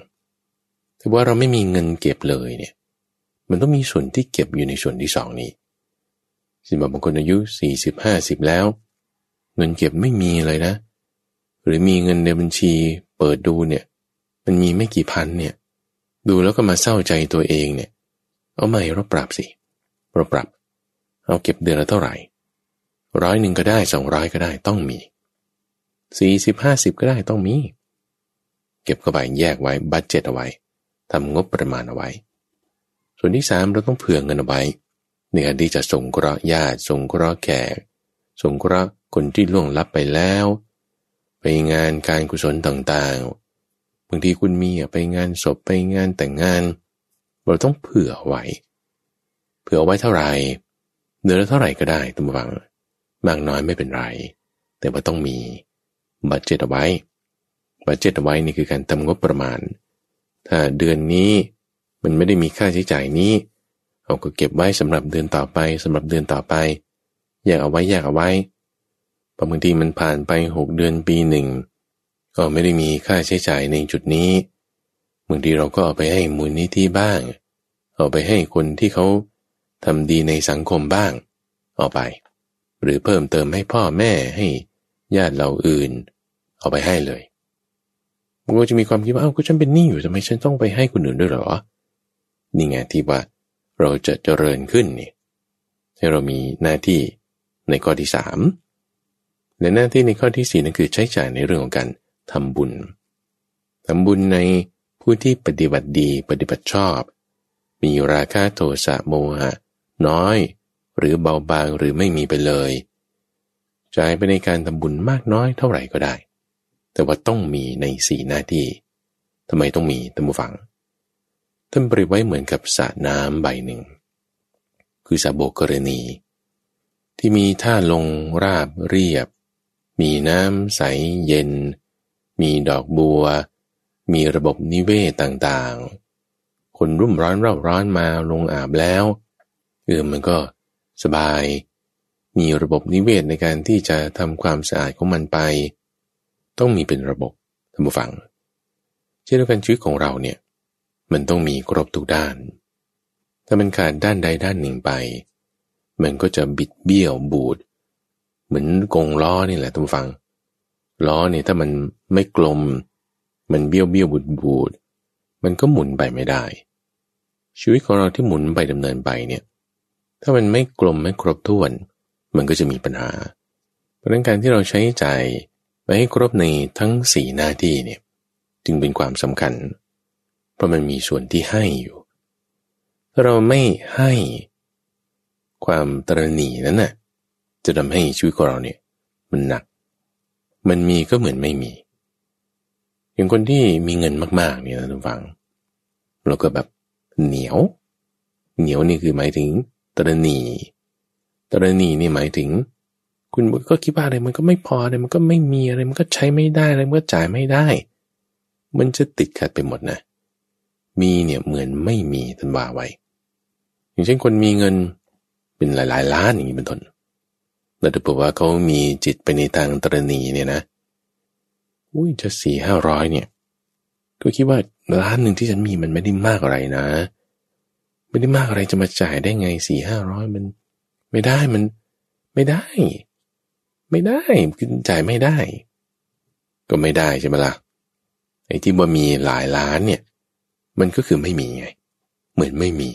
แต่ว่าเราไม่มีเงินเก็บเลยเนี่ย มันต้องมีส่วนที่เก็บอยู่ในส่วนที่สองนี้สิบางคนอายุสี่สิบห้าสิบแล้ว เงินเก็บไม่มีเลยนะ หรือมีเงินในบัญชีเปิดดูเนี่ย มันมีไม่กี่พันเนี่ย ดูแล้วก็มาเศร้าใจตัวเองเนี่ย เอาใหม่เราปรับสิเราปรับ เอาเก็บเดือนละเท่าไหร่ร้อยหนึ่งก็ได้สองร้อยก็ได้ต้องมีสี่สิบห้าสิบก็ได้ต้องมี เก็บเข้าไปแยกไว้บัตเจ็ตเอาไว้ทำงบประมาณเอาไว้ ส่วนที่สามเราต้องเผื่อเงินเอาไว้ในการที่จะส่งเคราะห์ญาติส่งเคราะห์แขกส่งเคราะห์คนที่ล่วงลับไปแล้ว ไปงานการกุศลต่างๆ บางทีคุณมีไปงานศพไปงานแต่งงาน เราต้องเผื่อไว้ เผื่อไว้เท่าไหร่เดือนละเท่าไหร่ก็ได้ตุ้มวังมากน้อยไม่เป็นไร แต่ว่าต้องมีบัตเจ็ตเอาไว้บัตเจ็ตไว้นี่คือการทำงบประมาณ ถ้าเดือนนี้มันไม่ได้มีค่าใช้จ่ายนี้เราก็เก็บไว้สำหรับเดือนต่อไปสำหรับเดือนต่อไป แยกเอาไว้แยกเอาไว้ บางทีมันผ่านไปหกเดือนปีหนึ่ง ก็ไม่ได้มีค่าใช้จ่ายในจุดนี้บางทีเราก็เอาไปให้มูลนิธิบ้าง เอาไปให้คนที่เขาทำดีในสังคมบ้าง เอาไป หรือเพิ่มเติมให้พ่อแม่ให้ญาติเราอื่น เอาไปให้เลยมันก็จะมีความคิดว่าเอ้าก็ฉันเป็นหนี้อยู่ทำไมฉันต้องไปให้คนอื่นด้วยหรอ นี่ไงที่ว่าเราจะเจริญขึ้นนี่ให้เรามีหน้าที่ในข้อที่สาม และหน้าที่ในข้อที่สี่นั่นคือใช้จ่ายในเรื่องของการทำบุญทำบุญในผู้ที่ปฏิบัติดีปฏิบัติชอบ มีราคะโทสะโมหะ น้อย หรือเบาบางหรือไม่มีไปเลยจ่ายไปในการทำบุญมากน้อยเท่าไหร่ก็ได้ แต่ว่าต้องมีในสี่หน้าที่ทำไมต้องมีตั้งฟังท่านปริไว้เหมือนกับสระน้ำใบหนึ่ง คือสระโบกรณี ที่มีท่าลงราบเรียบ มีน้ำใสเย็น มีดอกบัว มีระบบนิเวศต่างๆ คนรุ่มร้อนเร่าร้อนมาลงอาบแล้วเออมันก็สบาย มีระบบนิเวศในการที่จะทำความสะอาดของมันไป ต้องมีเป็นระบบท่านผู้ฟัง เช่นเดียวกันชีวิตของเราเนี่ย มันต้องมีครบทุกด้าน ถ้ามันขาดด้านใดด้านหนึ่งไป มันก็จะบิดเบี้ยวบูด เหมือนกงล้อนี่แหละทุกฟัง ล้อเนี่ยถ้ามันไม่กลม มันเบี้ยวเบี้ยวบูดบูดมันก็หมุนไปไม่ได้ ชีวิตของเราที่หมุนไปดำเนินไปเนี่ย ถ้ามันไม่กลมไม่ครบถ้วน มันก็จะมีปัญหา เพราะนั้นการที่เราใช้ใจไปให้ครบในทั้งสี่หน้าที่เนี่ยจึงเป็นความสำคัญ เพราะมันมีส่วนที่ให้อยู่ ถ้าเราไม่ให้ ความตรณีนั้นน่ะ จะทำให้ชีวิตของเราเนี่ยมันหนัก มันมีก็เหมือนไม่มี อย่างคนที่มีเงินมากๆเนี่ยนะทุกฝัง เราก็แบบเหนียว เหนียวนี่คือหมายถึงตรณีตรณีนี่หมายถึง คุณก็คิดว่าอะไรมันก็ไม่พออะไรมันก็ไม่มีอะไรมันก็ใช้ไม่ได้อะไรมันก็จ่ายไม่ได้ มันจะติดขัดไปหมดนะ มีเนี่ยเหมือนไม่มีท่านว่าไว้ อย่างเช่นคนมีเงินเป็นหลาย ๆ ล้านอย่างนี้เป็นต้น แต่ถ้าบอกว่าเขามีจิตไปในทางตรณีเนี่ยนะ อุ้ยจะสี่ห้าร้อยเนี่ย ก็คิดว่าล้านหนึ่งที่ฉันมีมันไม่ได้มากอะไรนะ ไม่ได้มากอะไรจะมาจ่ายได้ไงสี่ห้าร้อยมัน ไม่ได้มัน ไม่ได้ ไม่ได้คือจ่ายไม่ได้ ก็ไม่ได้ใช่ไหมละ่ะไอ้ที่ว่ามีหลายล้านเนี่ย มันก็คือไม่มีไง เหมือนไม่มี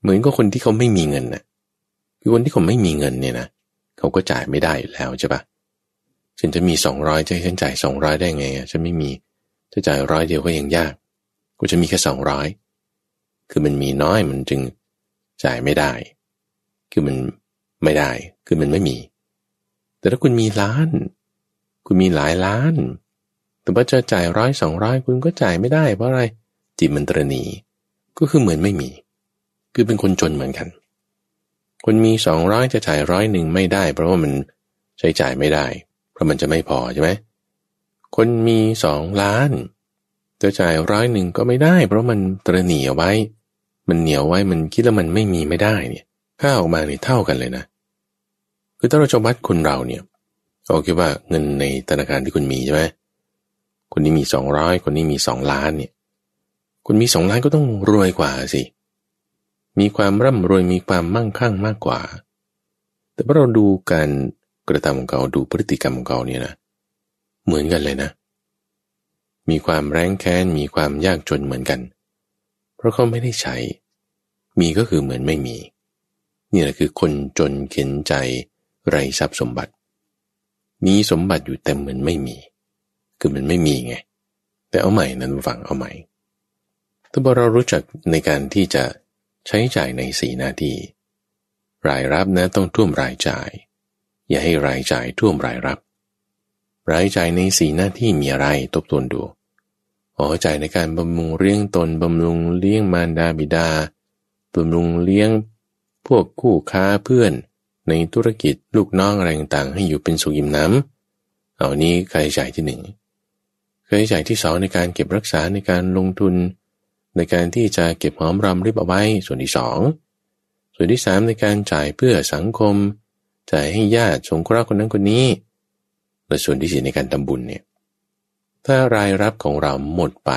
เหมือนก็คนที่เขาไม่มีเงินนะ่ะ คือคนที่เขาไม่มีเงินเนี่ยนะเขาก็จ่ายไม่ได้อยู่แล้วใช่ปะฉันจะมีสองร้อยจะให้ฉันจ่ายสองร้อยได้ไงฉันไม่มีจะจ่ายร้อยเดียวก็ยังยากกูจะมีแค่สองร้อยคือมันมีน้อยมันจึงจ่ายไม่ได้ คือมันไม่ได้ คือมันไม่มี แต่ถ้าคุณมีล้าน คุณมีหลายล้าน แต่ว่าจะจ่ายร้อยสองร้อยคุณก็จ่ายไม่ได้เพราะอะไรจิตมันตรณีก็คือเหมือนไม่มี คือเป็นคนจนเหมือนกัน คนมีสองร้อยจะจ่ายร้อยหนึ่งไม่ได้ เพราะว่ามันใช้จ่ายไม่ได้ เพราะมันจะไม่พอใช่ไหมคนมีสองล้านจะจ่ายร้อยหนึ่งก็ไม่ได้ เพราะมันตรณีเอาไว้ มันเหนียวไว้มันคิดแล้วมันไม่มีไม่ได้เนี่ยค่าออกมาเนี่ยเท่ากันเลยนะ คือถ้าเราจะวัดคนเราเนี่ยเราคิดว่าเงินในธนาคารที่คุณมีใช่ไหมคนนี้มีสองร้อยคนนี้มีสองล้านเนี่ยคนมีสองล้านก็ต้องรวยกว่าสิ มีความร่ำรวยมีความมั่งคั่งมากกว่า แต่พอเราดูการกระทำของเขาดูพฤติกรรมของเขาเนี่ยนะ เหมือนกันเลยนะ มีความแรงแค้นมีความยากจนเหมือนกัน เพราะเขาไม่ได้ใช้ มีก็คือเหมือนไม่มี นี่แหละคือคนจนเข็นใจไรทรัพย์สมบัติ มีสมบัติอยู่แต่เหมือนไม่มี คือมันไม่มีไง แต่เอาใหม่นั้นฟังเอาใหม่ถ้าเรารู้จักในการที่จะ ใช้จ่ายในสีหน้าที่ รายรับนะต้องท่วมรายจ่าย อย่าให้รายจ่ายท่วมรายรับ รายจ่ายในสีหน้าที่มีอะไรทบทวนดูอ๋อจ่ายในการบำรุงเลี้ยงตนบำรุงเลี้ยงมารดาบิดาบำรุงเลี้ยง พวกคู่ค้าเพื่อน ในธุรกิจลูกน้องอะไรต่างๆให้อยู่เป็นสุขอิ่มน้ำเอานี้ค่าใช้จ่ายที่หนึ่งค่าใช้จ่ายที่สองในการเก็บรักษาในการลงทุน ในการที่จะเก็บหอมรอมริบเอาไว้ส่วนที่สองส่วนที่สามในการจ่ายเพื่อสังคม จ่ายให้ญาติสงเคราะห์คนนั้นคนนี้ และส่วนที่สี่ในการทำบุญเนี่ยถ้ารายรับของเราหมดไป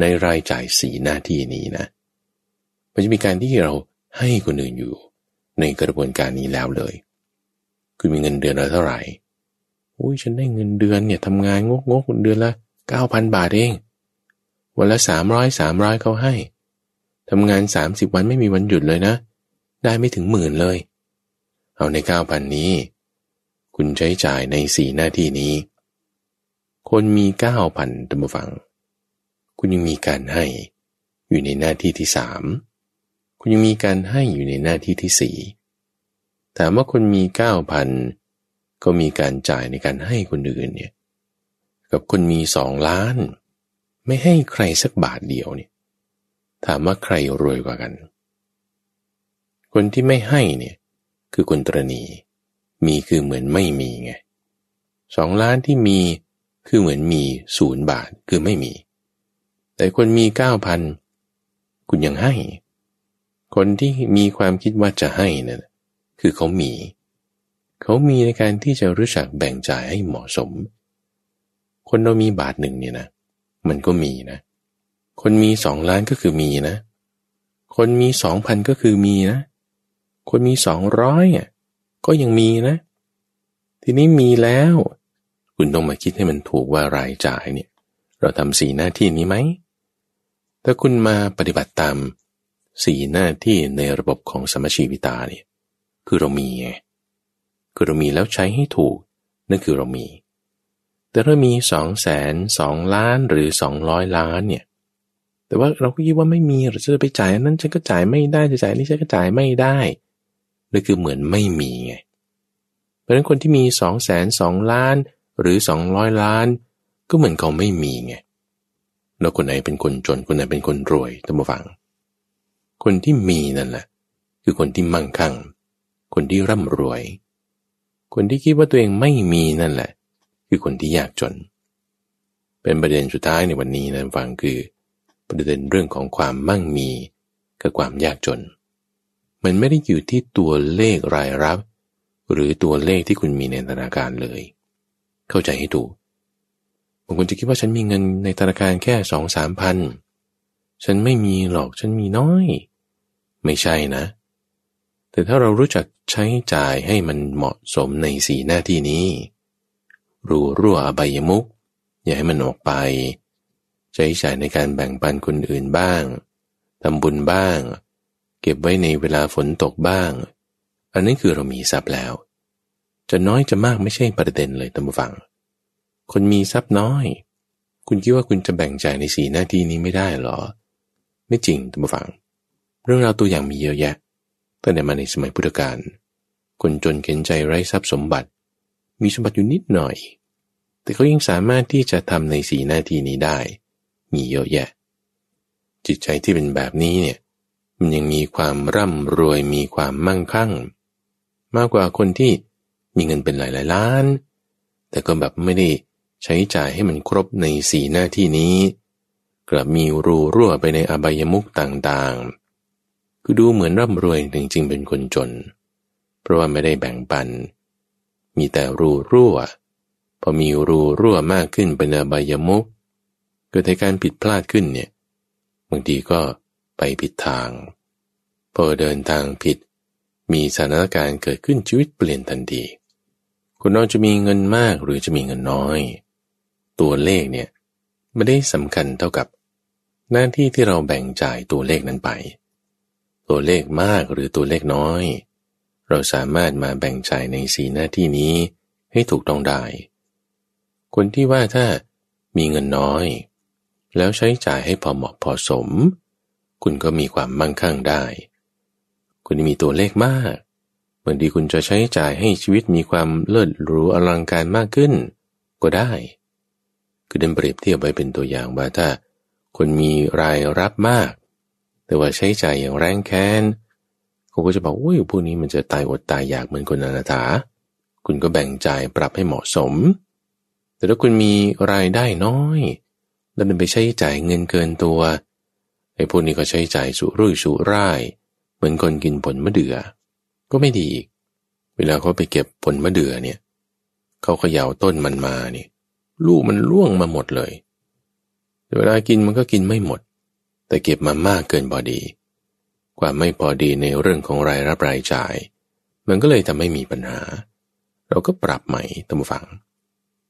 ในรายจ่ายสีหน้าที่นี้นะ มันจะมีการที่เราให้คนอื่นอยู่ ในกระบวนการนี้แล้วเลยคือมีเงินเดือนละเท่าไหร่อุ้ยฉันได้เงินเดือนเนี่ยทำงานงกงกเดือนละเก้าพันบาทเอง วันละสามร้อยสามร้อยเขาให้ทำงานสามสิบวันไม่มีวันหยุดเลยนะ ได้ไม่ถึงหมื่นเลย เอาในเก้าพันนี้ คุณใช้จ่ายในสี่หน้าที่นี้ คนมีเก้าพันตัมฟัง คุณยังมีการให้อยู่ในหน้าที่ที่สามคุณยังมีการให้อยู่ในหน้าที่ที่สี่ถามว่าคนมีเก้าพันก็มีการจ่ายในการให้คนอื่นเนี่ย กับคนมีสองล้าน ไม่ให้ใครสักบาทเดียวเนี่ยถามว่าใครรวยกว่ากัน คนที่ไม่ให้เนี่ยคือคนตรณี มีคือเหมือนไม่มีไงสองล้านที่มีคือเหมือนมีศูนย์บาทคือไม่มี แต่คนมีเก้าพันคุณยังให้ คนที่มีความคิดว่าจะให้นะ่ะคือเขามี เขามีในการที่จะรู้จักแบ่งจ่ายให้เหมาะสม คนเรามีบาทหนึ่งเนี่ยนะ มันก็มีนะ คนมีสองล้านก็คือมีนะ คนมีสองพันก็คือมีนะ คนมีสองร้อยอะก็ยังมีนะ ทีนี้มีแล้ว คุณต้องมาคิดให้มันถูกว่ารายจ่ายเนี่ย เราทำสีหน้าที่นี้ไหมถ้าคุณมาปฏิบัติตามสีหน้าที่ในระบบของสมชีวิตาเนี่ยคือเรามีไงคือเรามีแล้วใช้ให้ถูก นั่นคือเรามี แต่ถ้ามีสองแสนสองล้านหรือสองร้อยล้านเนี่ย แต่ว่าเราก็คิดว่าไม่มีเราจะไปจ่ายนั้นฉันก็จ่ายไม่ได้จะจ่ายนี่ฉันก็จ่ายไม่ได้เลยคือเหมือนไม่มีไง เพราะฉะนั้นคนที่มีสองแสนสองล้านหรือสองร้อยล้าน ก็เหมือนเขาไม่มีไงแล้วคนไหนเป็นคนจนคนไหนเป็นคนรวยตั้งมาฟัง คนที่มีนั่นแหละคือคนที่มั่งคั่ง คนที่ร่ำรวย คนที่คิดว่าตัวเองไม่มีนั่นแหละ คือคนที่ยากจน เป็นประเด็นสุดท้ายในวันนี้นะฟังคือประเด็นเรื่องของความมั่งมีกับความยากจน มันไม่ได้อยู่ที่ตัวเลขรายรับ หรือตัวเลขที่คุณมีในธนาคารเลย เข้าใจให้ถูกบางคนจะคิดว่าฉันมีเงินในธนาคารแค่สองสามพัน ฉันไม่มีหรอกฉันมีน้อย ไม่ใช่นะ แต่ถ้าเรารู้จักใช้จ่ายให้มันเหมาะสมในสีหน้าที่นี้ รูรั่วอบายมุกอย่าให้มันออกไป ใช้จ่ายในการแบ่งปันคนอื่นบ้างทำบุญบ้าง เก็บไว้ในเวลาฝนตกบ้าง อันนี้คือเรามีทรัพย์แล้ว จะน้อยจะมากไม่ใช่ประเด็นเลยตามฟัง คนมีทรัพย์น้อย คุณคิดว่าคุณจะแบ่งจ่ายในสีหน้าที่นี้ไม่ได้หรอ ไม่จริงตามฟัง เรื่องราวตัวอย่างมีเยอะแยะตั้งแต่มาในสมัยพุทธกาลคนจนเข็นใจไร้ทรัพย์สมบัติ มีสมบัติอยู่นิดหน่อย แต่เขายังสามารถที่จะทำในสีหน้าที่นี้ได้ มีเยอะแยะ จิตใจที่เป็นแบบนี้เนี่ย มันยังมีความร่ำรวยมีความมั่งคั่ง มากกว่าคนที่มีเงินเป็นหลายๆล้าน แต่ก็แบบไม่ได้ใช้จ่ายให้มันครบในสีหน้าที่นี้ กลับมีรูรั่วไปในอบายมุกต่างๆ คือดูเหมือนร่ำรวยจริงๆเป็นคนจน เพราะว่าไม่ได้แบ่งปัน มีแต่รูรั่ว พอมีรูรั่วมากขึ้นเป็นอบายมุกเกิดในการผิดพลาดขึ้นเนี่ยบางทีก็ไปผิดทาง พอเดินทางผิด มีสถานการณ์เกิดขึ้นชีวิตเปลี่ยนทันทีคุณน้องจะมีเงินมากหรือจะมีเงินน้อย ตัวเลขเนี่ยไม่ได้สำคัญเท่ากับ หน้าที่ที่เราแบ่งจ่ายตัวเลขนั้นไป ตัวเลขมากหรือตัวเลขน้อย เราสามารถมาแบ่งจ่ายในสีหน้าที่นี้ให้ถูกต้องได้ คนที่ว่าถ้ามีเงินน้อย แล้วใช้จ่ายให้พอเหมาะพอสม คุณก็มีความมั่งคั่งได้ คุณมีตัวเลขมากบางทีคุณจะใช้จ่ายให้ชีวิตมีความเลิศหรูอลังการมากขึ้น ก็ได้ คือเดินเปรียบเทียบไว้เป็นตัวอย่างว่าถ้าคนมีรายรับมาก แต่ว่าใช้จ่ายอย่างแรงแค้น เขาก็จะบอกอุ้ยพวกนี้มันจะตายอดตายอยากเหมือนคนอนาถา คุณก็แบ่งจ่ายปรับให้เหมาะสม แต่ถ้าคุณมีรายได้น้อย แล้วมันไปใช้จ่ายเงินเกินตัวไอ้พวกนี้ก็ใช้จ่ายสุรุ่ยสุร่าย เหมือนคนกินผลมะเดื่อก็ไม่ดีอีก เวลาเขาไปเก็บผลมะเดื่อเนี่ยเขาเขย่าต้นมันมานี่ลูกมันร่วงมาหมดเลยเวลากินมันก็กินไม่หมด แต่เก็บมามากเกินพอดี ความไม่พอดีในเรื่องของรายรับรายจ่าย มันก็เลยทำให้มีปัญหา เราก็ปรับใหม่ตั้งฝัง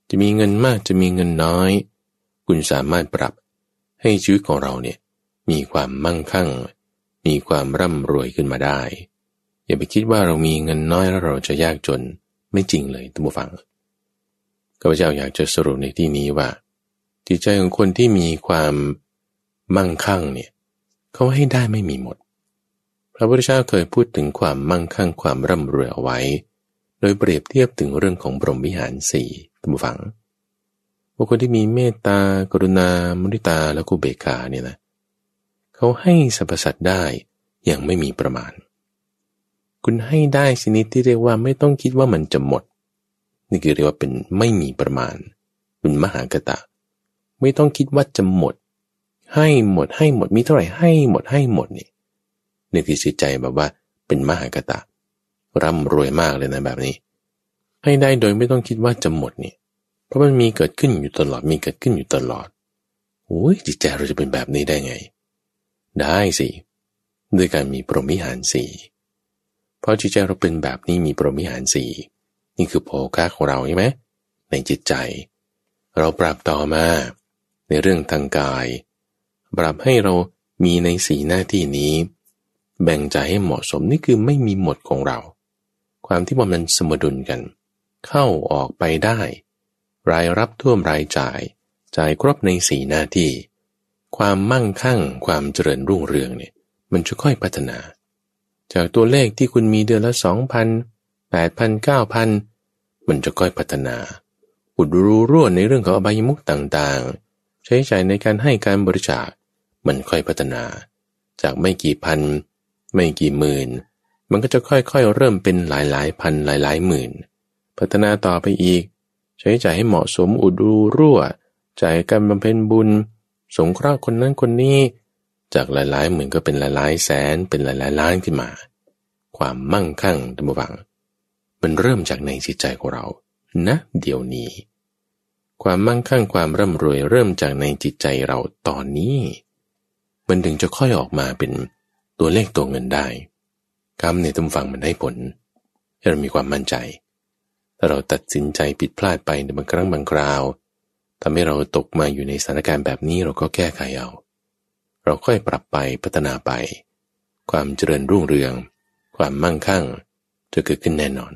จะมีเงินมากจะมีเงินน้อย คุณสามารถปรับให้ชีวิตของเราเนี่ยมีความมั่งคั่ง มีความร่ำรวยขึ้นมาได้ อย่าไปคิดว่าเรามีเงินน้อยแล้วเราจะยากจนไม่จริงเลยตั้งฟังข้าพเจ้าอยากจะสรุปในที่นี้ว่าจิตใจของคนที่มีความมั่งคั่งเนี่ยเขาให้ได้ไม่มีหมด พระพุทธเจ้าเคยพูดถึงความมั่งคั่งความร่ำรวยเอาไว้ โดยเปรียบเทียบถึงเรื่องของบรมวิหารสี่ตัมฝังบุคคลที่มีเมตตากรุณา มุทิตาและกุเบกาเนี่ยนะเขาให้สรรพสัตว์ได้อย่างไม่มีประมาณ คุณให้ได้ชนิดที่เรียกว่าไม่ต้องคิดว่ามันจะหมด นี่คือเรียกว่าเป็นไม่มีประมาณ เป็นมหากตะ ไม่ต้องคิดว่าจะหมด ให้หมดให้หมดมีเท่าไหร่ให้หมดให้หมดนี่ นี่คือจิตใจแบบว่าเป็นมหากตะ ร่ำรวยมากเลยนะแบบนี้ ให้ได้โดยไม่ต้องคิดว่าจะหมดนี่เพราะมันมีเกิดขึ้นอยู่ตลอดมีเกิดขึ้นอยู่ตลอดโอ้ยจิตใจเราจะเป็นแบบนี้ได้ไง ได้สิด้วยการมีปรมิหารสี่เพราะจิตใจเราเป็นแบบนี้มีปรมิหารสี่นี่คือโภคาของเราใช่ไหมในจิตใจ เราปรับต่อมา ในเรื่องทางกาย ปรับให้เรามีในสีหน้าที่นี้ แบ่งใจให้เหมาะสมนี่คือไม่มีหมดของเรา ความที่ว่ามันสมดุลกัน เข้าออกไปได้ รายรับท่วมรายจ่าย จ่ายครบในสีหน้าที่ ความมั่งคั่งความเจริญรุ่งเรืองเนี่ยมันจะค่อยพัฒนา จากตัวเลขที่คุณมีเดือนละสองพันแปดพันเก้าพันมันจะค่อยพัฒนา อุดรูรั่วในเรื่องของอบายมุกต่างๆ ใช้ใจ่ายในการให้การบริจาคมันค่อยพัฒนา จากไม่กี่พัน ไม่กี่หมื่น มันก็จะค่อยๆ เริ่มเป็นหลายหลายพันหลายหลายหมื่น พัฒนาต่อไปอีก ใช้จ่ายให้เหมาะสมอุดรูรั่ว จ่ายการบำเพ็ญบุญ สงเคราะห์คนนั้นคนนี้ จากหลายๆหมื่นก็เป็นหลายๆแสนเป็นหลายๆล้านขึ้นมา ความมั่งคั่งตัมวัง มันเริ่มจากในจิตใจของเรานะเดี๋ยวนี้ ความมั่งคั่งความร่ำรวยเริ่มจากในจิตใจเราตอนนี้ มันถึงจะค่อยออกมาเป็น ตัวเลขตัวเงินได้กรรมในตำฟังมันให้ผล ให้เรามีความมั่นใจ ถ้าเราตัดสินใจผิดพลาดไปในบางครั้งบางคราวทำให้เราตกมาอยู่ในสถานการณ์แบบนี้เราก็แก้ไขเอา เราค่อยปรับไปพัฒนาไป ความเจริญรุ่งเรือง ความมั่งคั่ง จะเกิดขึ้นแน่นอน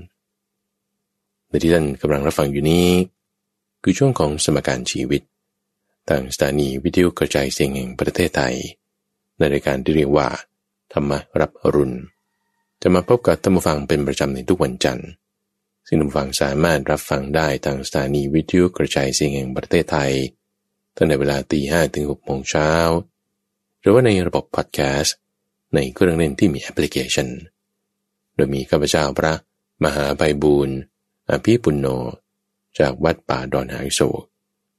ในที่ท่านกำลังรับฟังอยู่นี้ คือช่วงของสมการชีวิตทางสถานีวิทยุกระจายเสียงแห่งประเทศไทย ในรายการที่เรียกว่า ธรรมรับอรุณ จะมาพบกับธรรมฟังเป็นประจำในทุกวันจันทร์ ซึ่งท่านฟังสามารถรับฟังได้ทางสถานีวิทยุกระจายเสียงแห่งประเทศไทย ตั้งแต่เวลาตีห้ถึงหกโมงเช้า หรือว่าในระบบพอดแคสต์ ในเครื่องเล่นที่มีแอปพลิเคชัน โดยมีข้าพเจ้าพระ มหาไพบูรณ์อภิปุณโญจากวัดป่าดอนหายโศก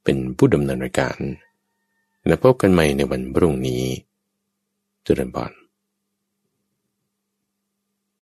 เป็นผู้ดำเนินรายการ และพบกันใหม่ในวันพรุ่งนี้เจริญพร